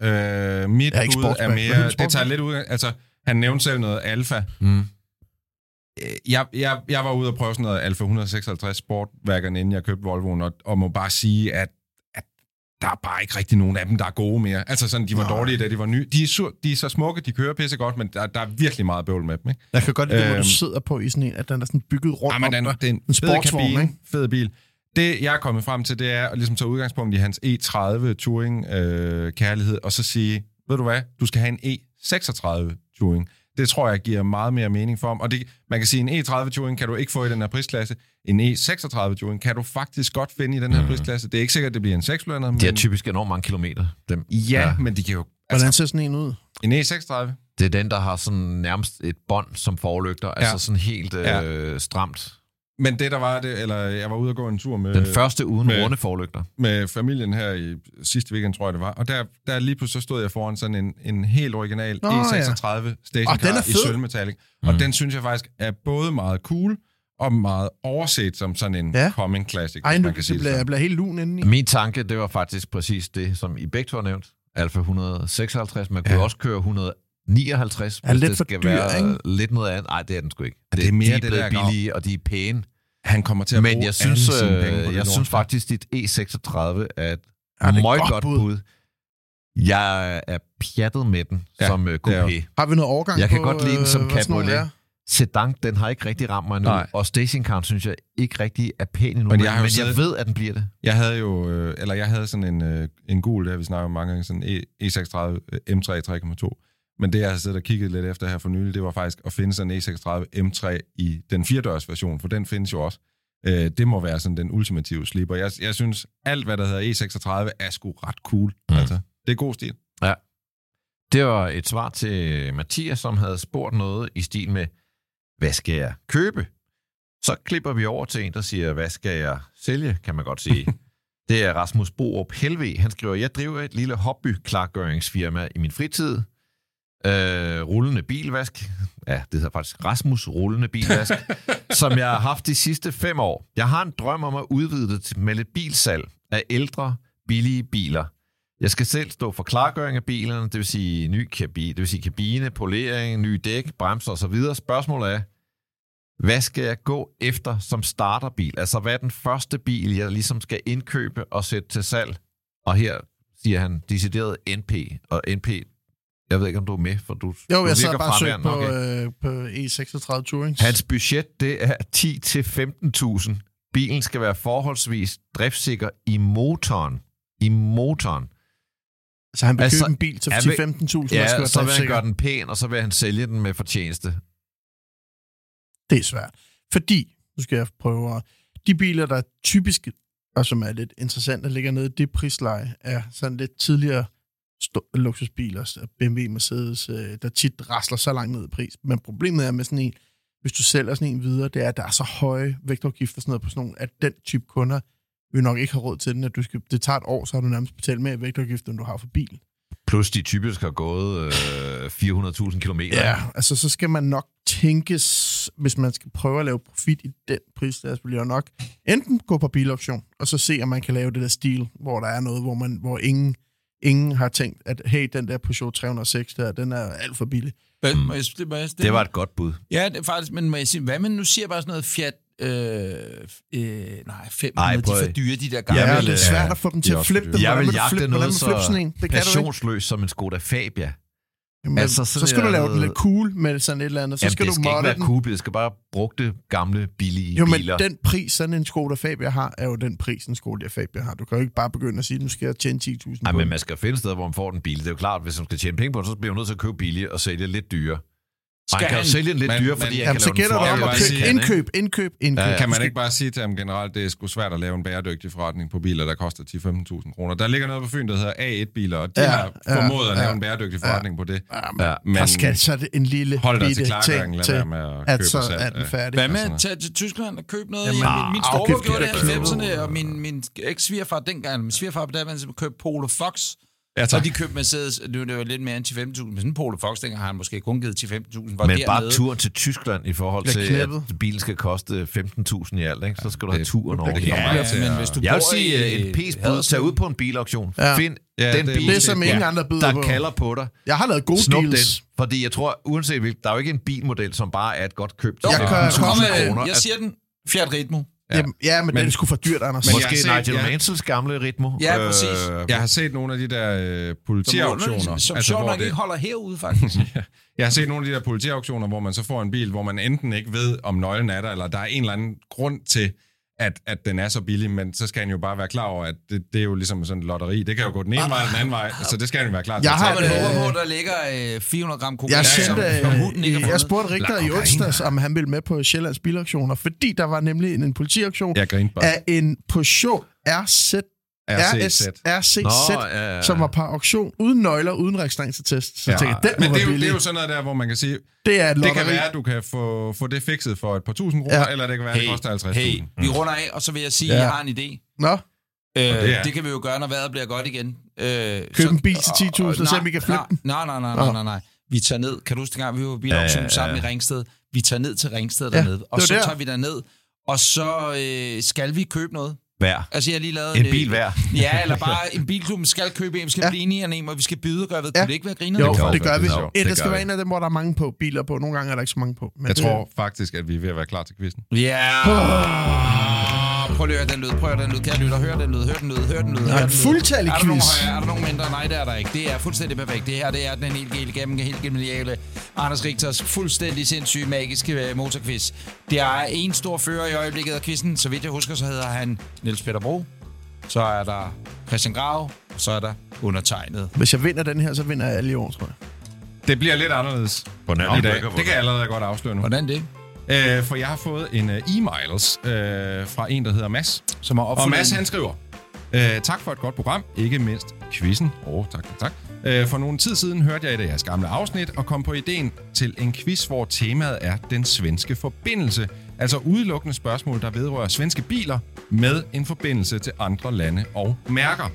Øh, mit er ikke bud er er mere... Det tager lidt ud af... Altså, han nævnte selv noget alfa. Mm. Øh, Jeg, jeg, jeg var ude og prøve sådan noget Alfa 156 Sportværkerne, inden jeg købte Volvoen, og, og må bare sige, at der er bare ikke rigtig nogen af dem, der er gode mere. Altså sådan, de var Nej. dårlige, da de var nye. De er, sur, de er så smukke, de kører pisse godt, men der, der er virkelig meget bøvl med dem, ikke? Jeg kan godt lide, hvor Øhm. du sidder på i sådan en, at den er sådan bygget rundt Ja, men om den, dig. det er en, fed sportsvogn, kabine, ikke? fed bil. Det, jeg er kommet frem til, det er at ligesom tage udgangspunkt i hans E30 Touring-kærlighed, og så sige, ved du hvad, du skal have en E36 Touring. Det tror jeg giver meget mere mening for ham. Og det, man kan sige, en E30 Touring kan du ikke få i den her prisklasse. En E36 Touring kan du faktisk godt finde i den her Mm. prisklasse. Det er ikke sikkert, det bliver en 6 men... De har typisk enormt mange kilometer. Dem. Ja, Ja. men de kan jo... Hvordan Altså, ser sådan en ud? en E36, Det er den, der har sådan nærmest et bånd som forlygter. Ja. Altså sådan helt øh, Ja. stramt. Men det der var det, eller jeg var ude og gå en tur med... Den første uden med- runde forlygter. med familien her i sidste weekend, tror jeg det var. Og der, der lige pludselig så stod jeg foran sådan en, en helt original Nå, E36 ja. stationcar i sølvmetallic. Mm. Og den synes jeg faktisk er både meget cool og meget overset som sådan en Ja. coming classic, Ej, nu kan sige bliver, jeg bliver helt lun indeni. Min tanke, det var faktisk præcis det, som I begge to har nævnt. Alfa 156. Man kunne Ja. også køre 159, Er hvis lidt det for skal dyr, være ikke? lidt noget andet. Nej, det er den sgu ikke. det er mere de er det blevet der billige, og de er pæne. Han kommer til at Men bruge jeg synes, alle sine penge på øh, det jeg lort. synes faktisk, dit E36 er et Ja, det er et meget godt godt bud. bud. Jeg er pjattet med den Ja, som uh, det er coupé. Har vi noget overgang Jeg kan på, godt lide den som øh, sådan nogle cabriolet. er? Sedan, den har ikke rigtig ramt mig nu, Nej. og stationcar synes jeg ikke rigtig er pæn endnu, Men men, jeg men siddet- jeg ved, at den bliver det. Jeg havde jo, øh, eller jeg havde sådan en, øh, en gul, der vi snakker om mange gange, sådan en E- E36 øh, M3 3,2. Men det, jeg har siddet og kigget lidt efter her for nylig, det var faktisk at finde sådan en E36 M3 i den firedørs version, for den findes jo også. Øh, det må være sådan den ultimative slipper. Jeg, jeg synes, alt hvad der hedder E36 er sgu ret cool. Mm. Altså, det er god stil. Det var et svar til Mathias, som havde spurgt noget i stil med, hvad skal jeg købe? Så klipper vi over til en, der siger, hvad skal jeg sælge, kan man godt sige. (laughs) det er Rasmus Borup Helve. Han skriver, jeg driver et lille hobby-klargøringsfirma i min fritid. Øh, rullende bilvask. Ja, det hedder faktisk Rasmus Rullende Bilvask. (laughs) som jeg har haft de sidste fem år. Jeg har en drøm om at udvide det til- med lidt bilsalg af ældre, billige biler. Jeg skal selv stå for klargøring af bilerne, det vil sige ny kabine, det vil sige kabine, polering, nye dæk, bremser osv. Spørgsmålet er, hvad skal jeg gå efter som starterbil? Altså, hvad er den første bil, jeg ligesom skal indkøbe og sætte til salg? Og her siger han decideret NP, og NP, jeg ved ikke, om du er med, for du, Jo, du jeg virker bare og fraværende. på, Okay. øh, på E36 Tourings. Hans budget, det er 10-15.000. Bilen skal være forholdsvis driftsikker i motoren. I motoren. Så han vil Altså, købe en bil til jeg 10-15.000, vil- og skal Ja, være så vil han gøre den pæn, og så vil han sælge den med fortjeneste. Det er svært. Fordi, nu skal jeg prøve at... De biler, der er typisk, og som er lidt interessante, ligger nede i det prisleje, er sådan lidt tidligere sto- luksusbiler, BMW, Mercedes, øh, der tit rasler så langt ned i pris. Men problemet er med sådan en, hvis du sælger sådan en videre, det er, at der er så høje vægtafgifter sådan noget på sådan nogle, at den type kunder vil nok ikke have råd til den, at du skal, det tager et år, så har du nærmest betalt mere i end du har for bilen. Plus de typisk har gået øh, 400.000 km. Ja, altså så skal man nok tænkes, hvis man skal prøve at lave profit i den prisklasse, vil jeg nok enten gå på bilauktion, og så se, om man kan lave det der stil, hvor der er noget, hvor, man, hvor ingen, ingen har tænkt, at hey, den der Peugeot 306 der, den er alt for billig. Hvad, må jeg, det, må jeg, Det var et godt bud. Ja, det er faktisk, men må jeg sige, hvad men nu siger jeg bare sådan noget Fiat, øh, øh, nej, 500, Ej, de er for dyre, de der gamle. Ja, Jeg vil, det er svært øh, at få dem de til at flippe dem. Jeg vil jagte noget sådan en? så Det passionsløst som en Skoda Fabia. Jamen, Altså, så skal du lave den lidt cool med sådan et eller andet. Så Jamen, skal det du skal ikke modde være den. cool, det skal bare brugte, gamle, billige Jo, men biler. den pris, sådan en Skoda Fabia har, er jo den pris, en Skoda Fabia har. Du kan jo ikke bare begynde at sige, nu skal jeg tjene 10.000 Nej, men den. man skal finde steder, hvor man får den bil. Det er jo klart, hvis man skal tjene penge på det, så bliver man nødt til at købe billigt og sælge lidt dyre. Man Skal kan jo han- sælge den lidt Men- dyre, men- fordi jeg Jamen, kan så lave den gætter du flot, om at købe kan, indkøb, indkøb, indkøb. Ja, ja. Kan man ikke bare sige til ham generelt, det er sgu svært at lave en bæredygtig forretning på biler, der koster 10-15.000 kroner. Der ligger noget på Fyn, der hedder A1-biler, og de Ja, har ja, formået at lave ja. en bæredygtig forretning på det. Ja, Men Der skal så det en lille hold dig til ting til, med at at købe så selv. er den Ja. færdig. Hvad med at tage til Tyskland og købe noget? Jamen, min, min ah, storebror gjorde det det i er 90'erne, og min, min eks-svigerfar dengang, min svigerfar på daværende købte Polo Fox. Ja, tak. de købte Mercedes, nu er det jo lidt mere end 10-15.000, men sådan en Polo Fox, dengang har han måske kun givet 10-15.000. Var Men bare dernede. turen til Tyskland i forhold til, at bilen skal koste 15.000 i alt, ikke? så skal du have det- turen over det det. Ja, ikke til men hvis du Jeg vil sige, øh, en pæs bud, Haderslev- tag ud på en bilauktion. Ja. Find Ja, den det bil, Det er som ingen ja, andre byder der på. kalder på dig. Jeg har lavet gode Snup deals. den, fordi jeg tror, uanset hvilket, der er jo ikke en bilmodel, som bare er et godt køb til Jeg jeg, kan- kan, kom komme, kroner. jeg siger den. Fiat Ritmo. Ja. Jamen, ja, men, Men- den er sgu for dyrt, Anders. Men Måske set- Nigel ja. Mansells gamle Ritmo. Ja, præcis. Jeg har set nogle af de der øh, Som, politiauktioner. som altså, sjovt nok det- ikke holder herude, faktisk. (laughs) Jeg har set nogle af de der politiauktioner, hvor man så får en bil, hvor man enten ikke ved, om nøglen er der, eller der er en eller anden grund til, at, at den er så billig, men så skal han jo bare være klar over, at det, det er jo ligesom sådan et lotteri. Det kan jo gå den ene vej eller den anden vej, så det skal han jo være klar til. Jeg at har Øh, håber på, der ligger øh, 400 gram kokain, Jeg, som, sendte, som hunden ikke har øh, jeg fundet. spurgte Richter i onsdags, om han ville med på Sjællands bilauktioner, fordi der var nemlig en, en Jeg bare. af en Peugeot RZ, RCZ. RCZ, Nå, ja, ja. som var på auktion uden nøgler, uden registreringstest. Så Ja. tænkte, den Men det er, jo, det er jo sådan noget der, hvor man kan sige, Det er et det kan være, at du kan få, få det fikset for et par tusind kroner, Ja. eller det kan være, at det Hey, koster 50.000. hey, vi runder af, og så vil jeg sige, at Ja. jeg har en idé. Nå, Øh, det det, er- det kan vi jo gøre, når vejret bliver godt igen. Øh, Køb en bil til 10.000 og se, nej, om vi kan flytte nej, den. Nej, nej, nej, nej, nej, nej. Vi tager ned. Kan du huske, dengang vi var på bilauktion ja, sammen i Ringsted? Vi tager ned til Ringsted Ja, dernede, og det så der. tager vi derned, og så øh, skal vi købe noget. Hver. Altså, jeg har lige lavet... En øh, bil hver. Ja, (laughs) eller bare en bilklub skal købe en, vi skal Ja. blive enige om en, og vi skal byde og gøre ved. Ja. Kunne det ikke være griner? Jo, det, også det gør vi. Ja, Det der skal gør være vi. en af dem, hvor der er mange på biler på. Nogle gange er der ikke så mange på. Men Jeg det, tror faktisk, at vi er ved at være klar til quizzen. Ja. Prøv at høre den lyd, prøv at høre den lyd. Kære lytter, hør den lyd, hør den lyd, hør den lyd. Der er hør en den lyd. fuldtallig er der nogen quiz. højere, er der nogen mindre? Nej, det er der ikke. Det er fuldstændig perfekt. Det her, det er den helt, helt gennem, helt geniale Anders Richters fuldstændig sindssyge, magiske øh, motorquiz. Det er en stor fører i øjeblikket af quizzen. Så vidt jeg husker, så hedder han Niels Peter Bro. Så er der Christian Grav, og så er der undertegnet. Hvis jeg vinder den her, så vinder jeg alle i år, tror jeg. Det bliver lidt anderledes På den i dag. Det kan jeg allerede godt afsløre nu. Hvordan det? Øh, for jeg har fået en uh, e-mails øh, fra en, der hedder Mads. Som har Og Mads han skriver, øh, tak for et godt program, ikke mindst quizzen. Åh, oh, tak, tak, tak. Øh, for nogle tid siden hørte jeg et af jeres gamle afsnit og kom på ideen til en quiz, hvor temaet er den svenske forbindelse. Altså udelukkende spørgsmål, der vedrører svenske biler med en forbindelse til andre lande og mærker.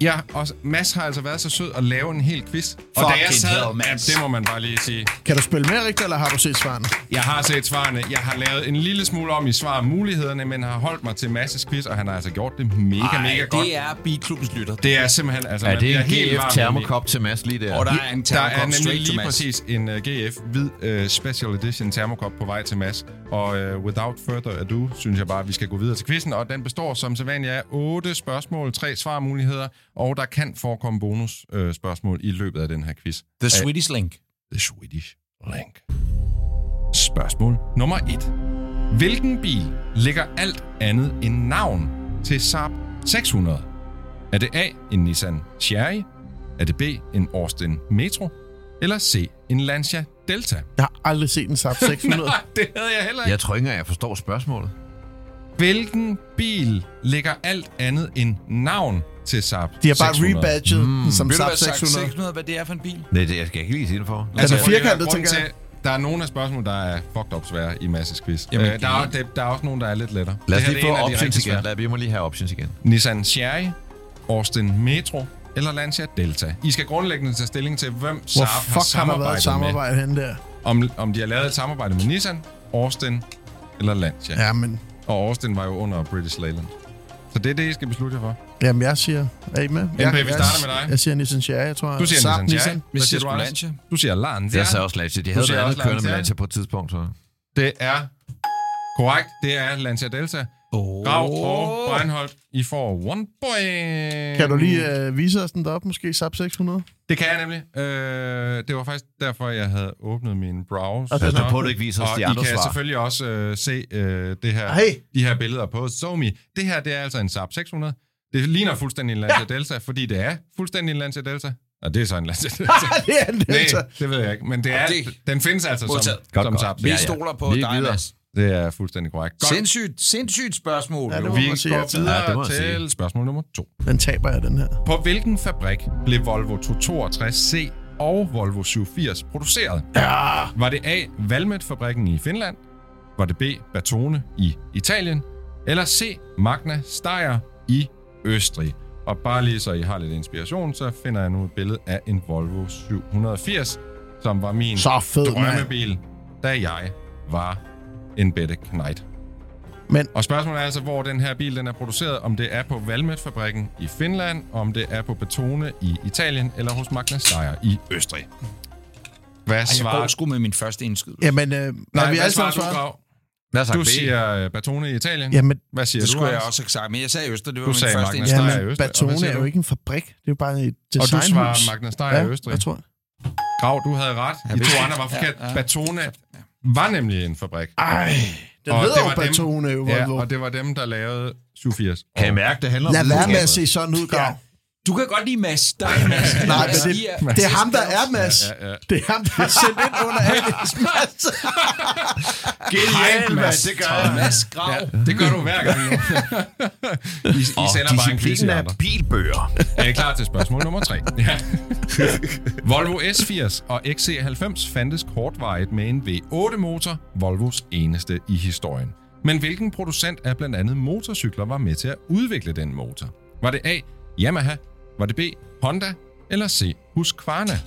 Ja, og Mads har altså været så sød at lave en hel quiz. Og da jeg sad, hell, Mads. ja, det må man bare lige sige. Kan du spille med, Richter, eller har du set svarene? Jeg har set svarene. Jeg har lavet en lille smule om i svar mulighederne, men har holdt mig til Masses quiz, og han har altså gjort det mega, Ej, mega godt. det er Bilklubbens lytter. Det er simpelthen... Altså, Er man det bliver en helt GF termokop til Mads lige der? Og der er en indeni. Der er termokop nemlig lige Mads. præcis en uh, GF hvid uh, Special Edition termokop på vej til Mads. Og uh, without further ado, synes jeg bare, at vi skal gå videre til quizzen. Og den består som sædvanligt af otte spørgsmål, tre svarmuligheder, og der kan forekomme bonus uh, spørgsmål i løbet af den her quiz. The Swedish Link. The Swedish Link. Spørgsmål nummer 1. Hvilken bil lægger alt andet end navn til Saab 600? Er det A, en Nissan Sherry? Er det B, en Austin Metro? Eller C, en Lancia Delta? Jeg har aldrig set en Saab 600. (laughs) Nej, det havde jeg heller ikke. Jeg tror ikke engang, jeg forstår spørgsmålet. Hvilken bil lægger alt andet end navn til Saab De har bare 600? rebadget mm. som Ved du, Saab hvad sagt 600. 600, hvad det er for en bil? Nej, det, jeg skal ikke lige sige det for. Den er at høre, firkantet, tænker jeg. til- Der er nogle af spørgsmålene, der er fucked up svære i Masses quiz. Jamen, øh, der, er, der, der er også nogle, der er lidt lettere. Lad os lige det er få options igen. Lad, vi må lige have options igen. Nissan Sherry, Austin Metro eller Lancia Delta. I skal grundlæggende tage stilling til, hvem Saab har fuck har der samarbejdet været med. samarbejde henne der? Om, om de har lavet et samarbejde med Nissan, Austin eller Lancia. Ja, men Og Austin var jo under British Leyland. Så det er det, I skal beslutte jer for. jamen, jeg siger... Er I med? Jeg, vi jeg, starter med dig. Jeg siger Nissan tror jeg. Du siger Saab Nissan Cherry. Vi Hvad siger du? Lancia. Du siger Lancia. Jeg sagde også Lancia. De havde noget andet kørende med Lancia. På et tidspunkt. Så. Det er korrekt. Det er Lancia Delta. Oh. Grav og Breinholt, I får one point. Kan du lige øh, vise os den deroppe, måske Saab 600? Det kan jeg nemlig. Øh, det var faktisk derfor, jeg havde åbnet min browser. Og nu på, at du ikke viser os de I andre kan svar. selvfølgelig også øh, se øh, det her, Hey. de her billeder på SoMe. Det her, det er altså en Saab 600. Det ligner fuldstændig en Lancia ja. Delta, fordi det er fuldstændig en Lancia Delta. Og det er så en Lancia (laughs) Delta. det er en Delta. Nej, det ved jeg ikke. Men det er, Det- den findes altså som, Modtaget. Godt, som godt. Saab Vi Ja, 600. stoler på er dig. Mads. Det er fuldstændig korrekt. Godt. Sindssygt, sindssygt spørgsmål. Ja, det må Vi man går altid. videre Ja, det må jeg til sige. spørgsmål nummer to. Den taber jeg, den her. På hvilken fabrik blev Volvo 262C og Volvo 780 produceret? Ja. Var det A. Valmet-fabrikken i Finland? Var det B. Bertone i Italien? Eller C. Magna Steyr i Østrig? Og bare lige så I har lidt inspiration, så finder jeg nu et billede af en Volvo 780, som var min Så fed, drømmebil, da jeg var en Bette Knight. Men Og spørgsmålet er altså, hvor den her bil den er produceret. Om det er på Valmet-fabrikken i Finland, om det er på Betone i Italien, eller hos Magna Steyr i Østrig. Hvad Ej, Jeg svarer går sgu med min første indskydelse. Jamen, øh, Nej, Nej, vi hvad alle svarer du? Grav? Hvad Du B? siger uh, Batone i Italien. Jamen, Hvad siger Det du, skulle jeg også have sagt, men jeg sagde Øster, det var Du min sagde første Magna. Steyr i jamen Østrig. Batone er jo ikke en fabrik. Det er jo bare et Og du designhus. svarer Magna Steyr i ja, Østrig. jeg tror. Grav, du havde ret. De hvis to det- andre var forkert. Ja, ja. Batone var nemlig en fabrik. Ej, den Og hedder det jo var dem- Batone, jo, Ja, og det var dem, der lavede 87. Kan I mærke, det handler om Lad være med at se sådan ud, Grav. Du kan godt lide Mads. Der er Mads. (laughs) Nej, Mads, I er- det, det er ham, der er, Mads. Ja, ja. Det er ham, der er sendt ind under Alice, Mads. (laughs) Genial, mand. Det gør jeg. Mads Grav. Ja, det gør du hver gang. (laughs) I, I Og sender bare en quiz i disciplinen andre. af bilbøger. Er I klar til spørgsmål nummer 3? Ja. Volvo S80 og XC90 fandtes kortvarigt med en V8-motor, Volvos eneste i historien. Men hvilken producent af blandt andet motorcykler var med til at udvikle den motor? Var det A. Yamaha? Var det B. Honda? Eller C. Husqvarna?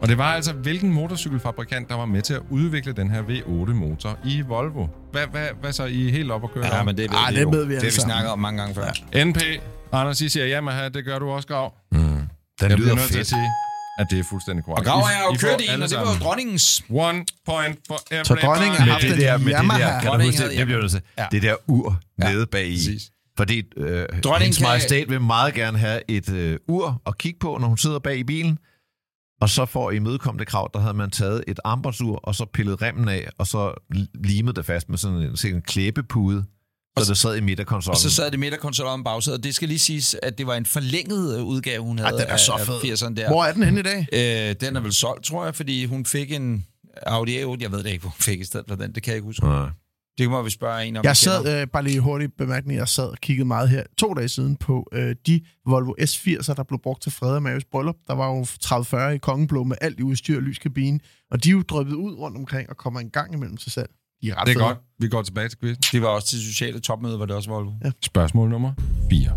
Og det var altså, hvilken motorcykelfabrikant, der var med til at udvikle den her V8-motor i Volvo. Hvad, hvad, hvad så? I er helt op at køre? Ja, men det ved vi det ved vi Det har vi snakket om mange gange før. NP. Anders, I siger Yamaha, det gør du også, Grav. Den Jeg bliver lyder nødt til at fedt. sige, at det er fuldstændig korrekt. Og Grav er jo kørt i en, og det var jo dronningens. One point for everybody. Så dronningen har haft det der, med det der, kan du huske det? Det bliver. Ja. Det der ur Ja, nede bag i. præcis. Fordi øh, Dronningen hendes kan- majestæt vil meget gerne have et øh, ur at kigge på, når hun sidder bag i bilen. Og så for at imødekomme det krav, der havde man taget et armbåndsur, og så pillet remmen af, og så limet det fast med sådan en, sådan en klæbepude, så det sad i midterkonsollen. Og så sad det midterkonsollen om bagsædet. Det skal lige siges, at det var en forlænget øh, udgave, hun havde den er så fed. 80'erne der. Hvor er den henne i dag? Øh, den er vel solgt, tror jeg, fordi hun fik en Audi A8. Jeg ved det ikke, hvor hun fik i stedet for den. Det kan jeg ikke huske. Nej. Det må vi spørge en om. Jeg sad, øh, bare lige hurtigt bemærkning, jeg sad og kiggede meget her to dage siden på øh, de Volvo S80'er, der blev brugt til Frede og Maves bryllup. Der var jo 30-40 i Kongeblå med alt i udstyr og lyskabine, og de er jo drøbet ud rundt omkring og kommer en gang imellem til salg. De er ret Det er fede. godt. Vi går tilbage til quizzen. Det var også til sociale topmøde, var det også Volvo. Ja. Spørgsmål nummer 4.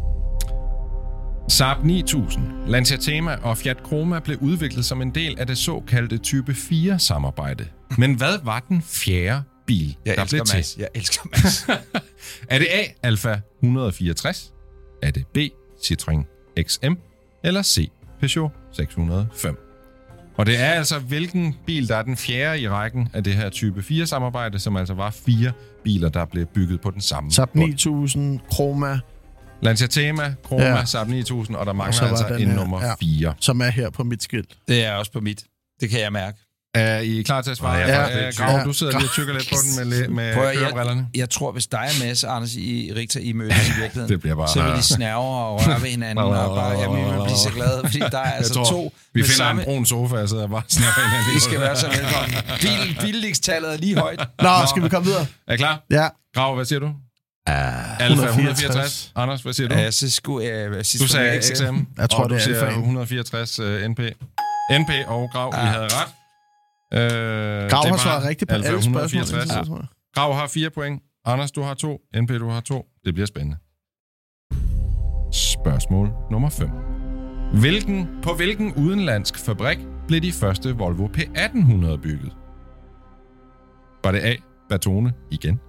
Saab 9000, Lancia Thema og Fiat Chroma blev udviklet som en del af det såkaldte Type 4-samarbejde. Men hvad var den fjerde bil, Jeg der blev elsker til? Mads. Jeg elsker Mads. (laughs) Er det A, Alfa 164? Er det B, Citroën XM? Eller C, Peugeot 605? Og det er altså, hvilken bil, der er den fjerde i rækken af det her type 4-samarbejde, som altså var fire biler, der blev bygget på den samme Saab bund. 9000, Chroma, Lancia Thema, Chroma, Ja. Saab 9000, og der Og mangler var altså den en her, nummer ja. 4. som er her på mit skilt. det er også på mit. Det kan jeg mærke. Er I klar til at svare? Ja, Ja, ja. ja, Grav, Ja. du sidder lige og tykker lidt på den med, med Prøv kørebrillerne. Jeg tror, hvis dig og Mads, Anders, I, Rita, I mødes i (laughs) virkeligheden, Det bliver bare- så vil de snærve og røre ved hinanden, og bare, jeg vil blive så glad, fordi der er altså jeg tror, to vi finder samme... en brun sofa og sidder bare og snakker hinanden. (laughs) I skal være så velkommen. Bil, billigstallet er lige højt. Nå, skal vi komme videre? Er I klar? Ja. Grav, hvad siger du? Ah, Alfa 164. 164. Anders, hvad siger du? Ja, så skulle jeg... Uh, Du sagde XM. Jeg tror, og det du er siger Alfaen. 164 uh, NP. NP og Grav, I Ja. havde ret. Uh, Grav har svaret rigtigt på alle spørgsmål. indtil 164. videre, tror jeg. Grav har fire point. Anders, du har to. NP, du har to. Det bliver spændende. Spørgsmål nummer 5. Hvilken, på hvilken udenlandsk fabrik blev de første Volvo P1800 bygget? Var det A. Bertone igen?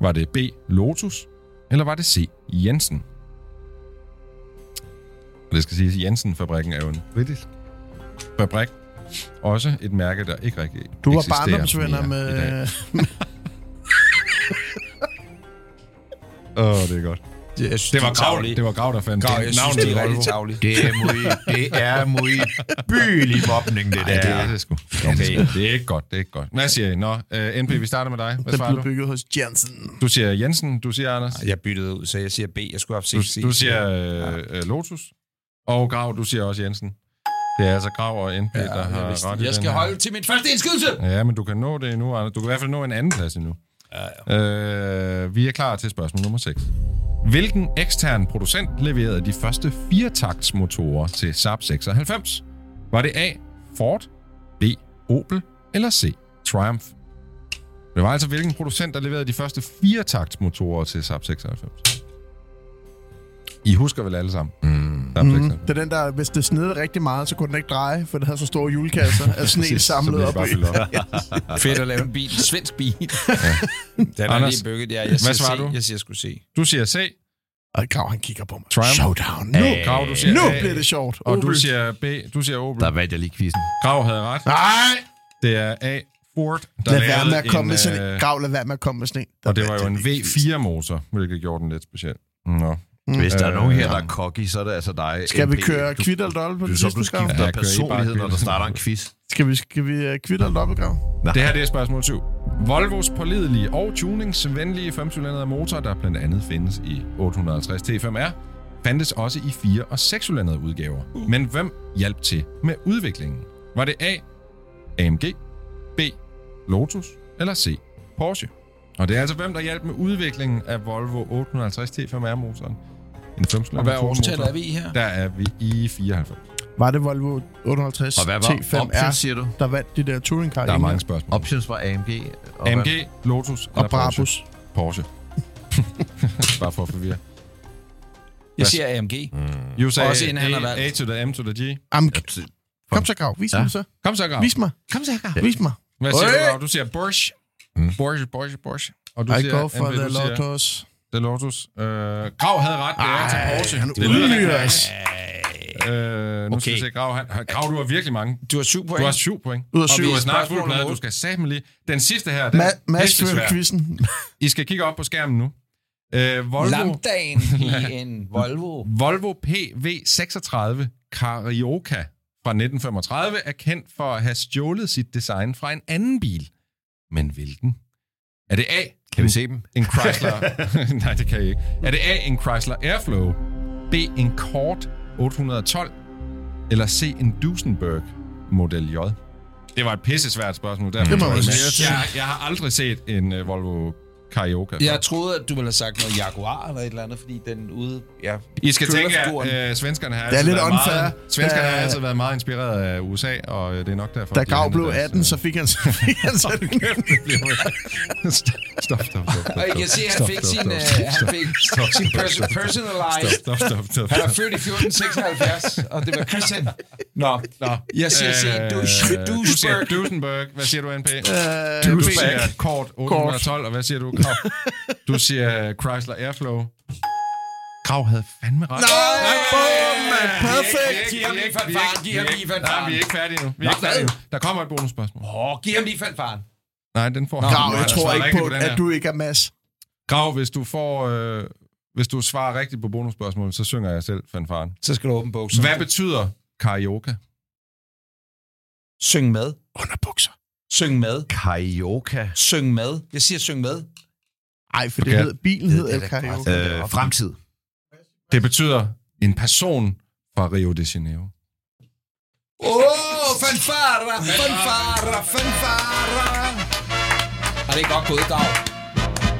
Var det B. Lotus? Eller var det C. Jensen? Og det skal siges, Jensen-fabrikken er jo en britisk fabrik. Også et mærke, der ikke rigtig Du var eksisterer barndomsvenner med... Åh, oh, det er godt. Det, jeg synes, Det var Grav, det var Grav der fandt Grav, det. jeg synes, navnet det er Volvo. rigtig tavligt. Det er muy, det er muy bylig mobning, det Ja, det der. er det sgu. Okay. Det er ikke godt, det er ikke godt. Hvad siger I? Nå, uh, NP, vi starter med dig. Hvad Den svarer blev du? bygget hos Jensen. Du siger Jensen, du siger Anders. Jeg byttede ud, så jeg siger B. Jeg skulle have Du, set C. du siger uh, Lotus. Og Grav, du siger også Jensen. Det er altså Grav og NP, ja, der jeg, har vidste, ret jeg skal her. holde til min første indskydelse. Ja, men du kan nå det endnu, Anders. Du kan i hvert fald nå en anden plads endnu. Ja, ja. Øh, vi er klar til spørgsmål nummer 6. Hvilken ekstern producent leverede de første firetaktsmotorer til Saab 96? Var det A. Ford, B. Opel eller C. Triumph? Det var altså hvilken producent, der leverede de første firetaktsmotorer til Saab 96? I husker vel alle sammen? Mm. 96. Det er den der, hvis det snede rigtig meget, så kunne den ikke dreje, for det havde så store hjulkasser af sne samlet op op. (laughs) Fedt at lave en bil. En svensk bil. (laughs) Den er Anders, lige bygget der. Jeg siger hvad svarer du? Jeg siger sgu C. Du siger C. Og Grav, han kigger på mig. Triumph. Showdown. Nu, Hey. Grav, du siger nu A. bliver det sjovt. Og du siger B. Du siger Opel. Der vandt jeg lige quizzen. Grav havde ret. Nej! Det er A. Ford, der Lad være lavede med at komme en, med sådan øh, en... Grav, lad være med at komme med sådan en. Og det var jo Der en vandt jeg lige V4-motor, hvilket gjorde den lidt speciel. Nå. Hvis der er Øh, nogen her, der er cocky, så er det altså dig. Skal vi køre kvitt eller dobbelt på Du, det så sidste, du skifter Ja, personlighed, når der starter en quiz. Skal vi, skal vi uh, kvitt eller dobbelt? Det her det er spørgsmål 7. Volvos pålidelige og tuningsvenlige 5-cylindrede motor, der blandt andet findes i 850 T5R, fandtes også i 4- og 6-cylindrede udgaver. Men hvem hjalp til med udviklingen? Var det A. AMG, B. Lotus eller C. Porsche? Og det er altså hvem, der hjalp med udviklingen af Volvo 850 T5R-motoren. En 5 Og hvad årstal er vi i her? Der er vi i 94. Var det Volvo 850 Og hvad var T5R, options, siger du? der vandt de der touringcar? Der er mange spørgsmål. Options var AMG. Og AMG, hvad? Lotus Og eller Porsche? Brabus. Porsche. (laughs) Bare for at forvirre. Jeg siger AMG. You say Også inden han har A, valgt. A to the M to the G. Am, Ja, kom så, Grav. Vis Ja. mig så. Kom så, Grav. Vis mig. Kom så, Grav. Vis mig. Hvad siger du, Grav? Du siger Porsche. Porsche, Porsche, Porsche. Og du I siger, go for the du Lotus. The Lotus. Øh, Grav havde ret. Det er til Porsche. han det lyder. Øh, nu skal vi Okay. se, Grav, han, Grav, du har virkelig mange. Du har syv point. Du har syv point. Ud af Og syv. du er vi- snart spørgsmål fuld plade. Du skal satme lige. Den sidste her, den Ma- er Mads quizzen. I skal kigge op på skærmen nu. Øh, Volvo, Lambdagen i (laughs) en Volvo. Volvo PV36 Carioca fra 1935 er kendt for at have stjålet sit design fra en anden bil. Men hvilken? Er det A? Kan vi se dem? En Chrysler... (laughs) Nej, det kan jeg ikke. Er det A, en Chrysler Airflow? B, en Court 812? Eller C, en Duesenberg Model J? Det var et pisse svært spørgsmål. Derfor Det må jeg, jeg, jeg har aldrig set en uh, Volvo Carioca. Jeg troede, at du ville have sagt noget Jaguar eller et eller andet, fordi den ude... Ja, I skal tænke, at øh, svenskerne har er altid lidt været unfair. meget, svenskerne Da- har altid været meget inspireret af USA, og øh, det er nok derfor, Da henter blev deres, 18, øh, så fik han, så fik han (laughs) sådan en (laughs) stop, stop, stop, stop, og I kan se, at han fik sin, stop, han fik sin perso- personalized. Stop, stop, stop, Han er født i 1476, og det var Christian. Nå, Nå. jeg siger Øh, du, Du siger Duisburg. Duesenberg. Hvad siger du, NP? Øh, Du siger Kort 812, og hvad siger du, (laughs) Du siger Chrysler Airflow. Krav havde fandme ret. Nej, bum, man. Perfekt. Giv ham lige fanfaren, giv ham lige Nej, fanfaren. vi er ikke færdige nu. Vi er Nå, ikke færdige? Der kommer et bonusspørgsmål. Åh, giv ham lige fanfaren. Nej, den får Grav, han. jeg Han tror ikke på, her. at du ikke er Mads. Grav, hvis du får... Øh, hvis du svarer rigtigt på bonusspørgsmål, så synger jeg selv fanfaren. Så skal du åbne bukser. Hvad betyder karaoke? Syng med. Underbukser. Syng med. Carioca. Syng med. Jeg siger syng med. Ej, for Okay. det hed, bilen hed Det er El. Øh, fremtid. Det betyder en person fra Rio de Janeiro. Åh, oh, fanfara, fanfara, fanfara. Og det er godt gået, Grav.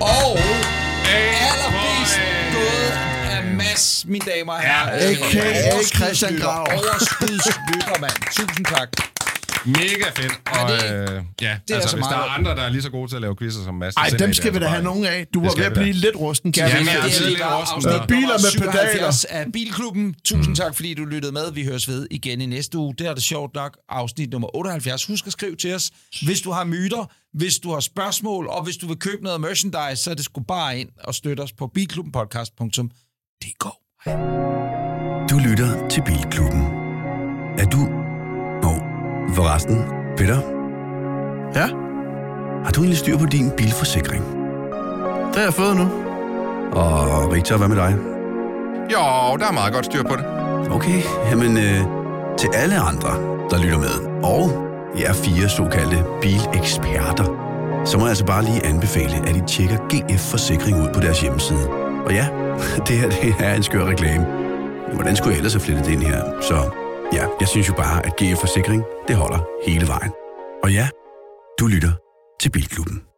Og allerbedst gået af Mads, mine damer og herrer. A.k.a. Christian Grav. Overskudslytter, mand. Tusind tak. Mega fedt. Og, Ja, det- øh, ja, det er altså, så hvis der meget- er andre, der er lige så gode til at lave quizzer som Mads. Ej, dem skal vi da have nogen af. Du var ved at blive lidt rusten til Ja, det er er Øh, biler med 77 af Bilklubben. Tusind tak, fordi du lyttede med. Vi høres ved igen i næste uge. Det er det sjovt nok. Afsnit nummer 78. Husk at skrive til os, hvis du har myter, hvis du har spørgsmål, og hvis du vil købe noget merchandise, så er det sgu bare ind og støtte os på bilklubbenpodcast.dk. Du lytter til Bilklubben. Er du... Forresten, Peter, Ja, har du egentlig styr på din bilforsikring? det har jeg fået nu. Og Richard, hvad med dig? Jo, der er meget godt styr på det. Okay, jamen øh, til alle andre, der lytter med, og jer fire såkaldte bileksperter, så må jeg altså bare lige anbefale, at I tjekker GF Forsikring ud på deres hjemmeside. Og ja, (laughs) det her det er en skør reklame. Hvordan skulle jeg ellers have flettet det ind her? Så ja, jeg synes jo bare, at GF Forsikring, det holder hele vejen. Og ja, du lytter til Bilklubben.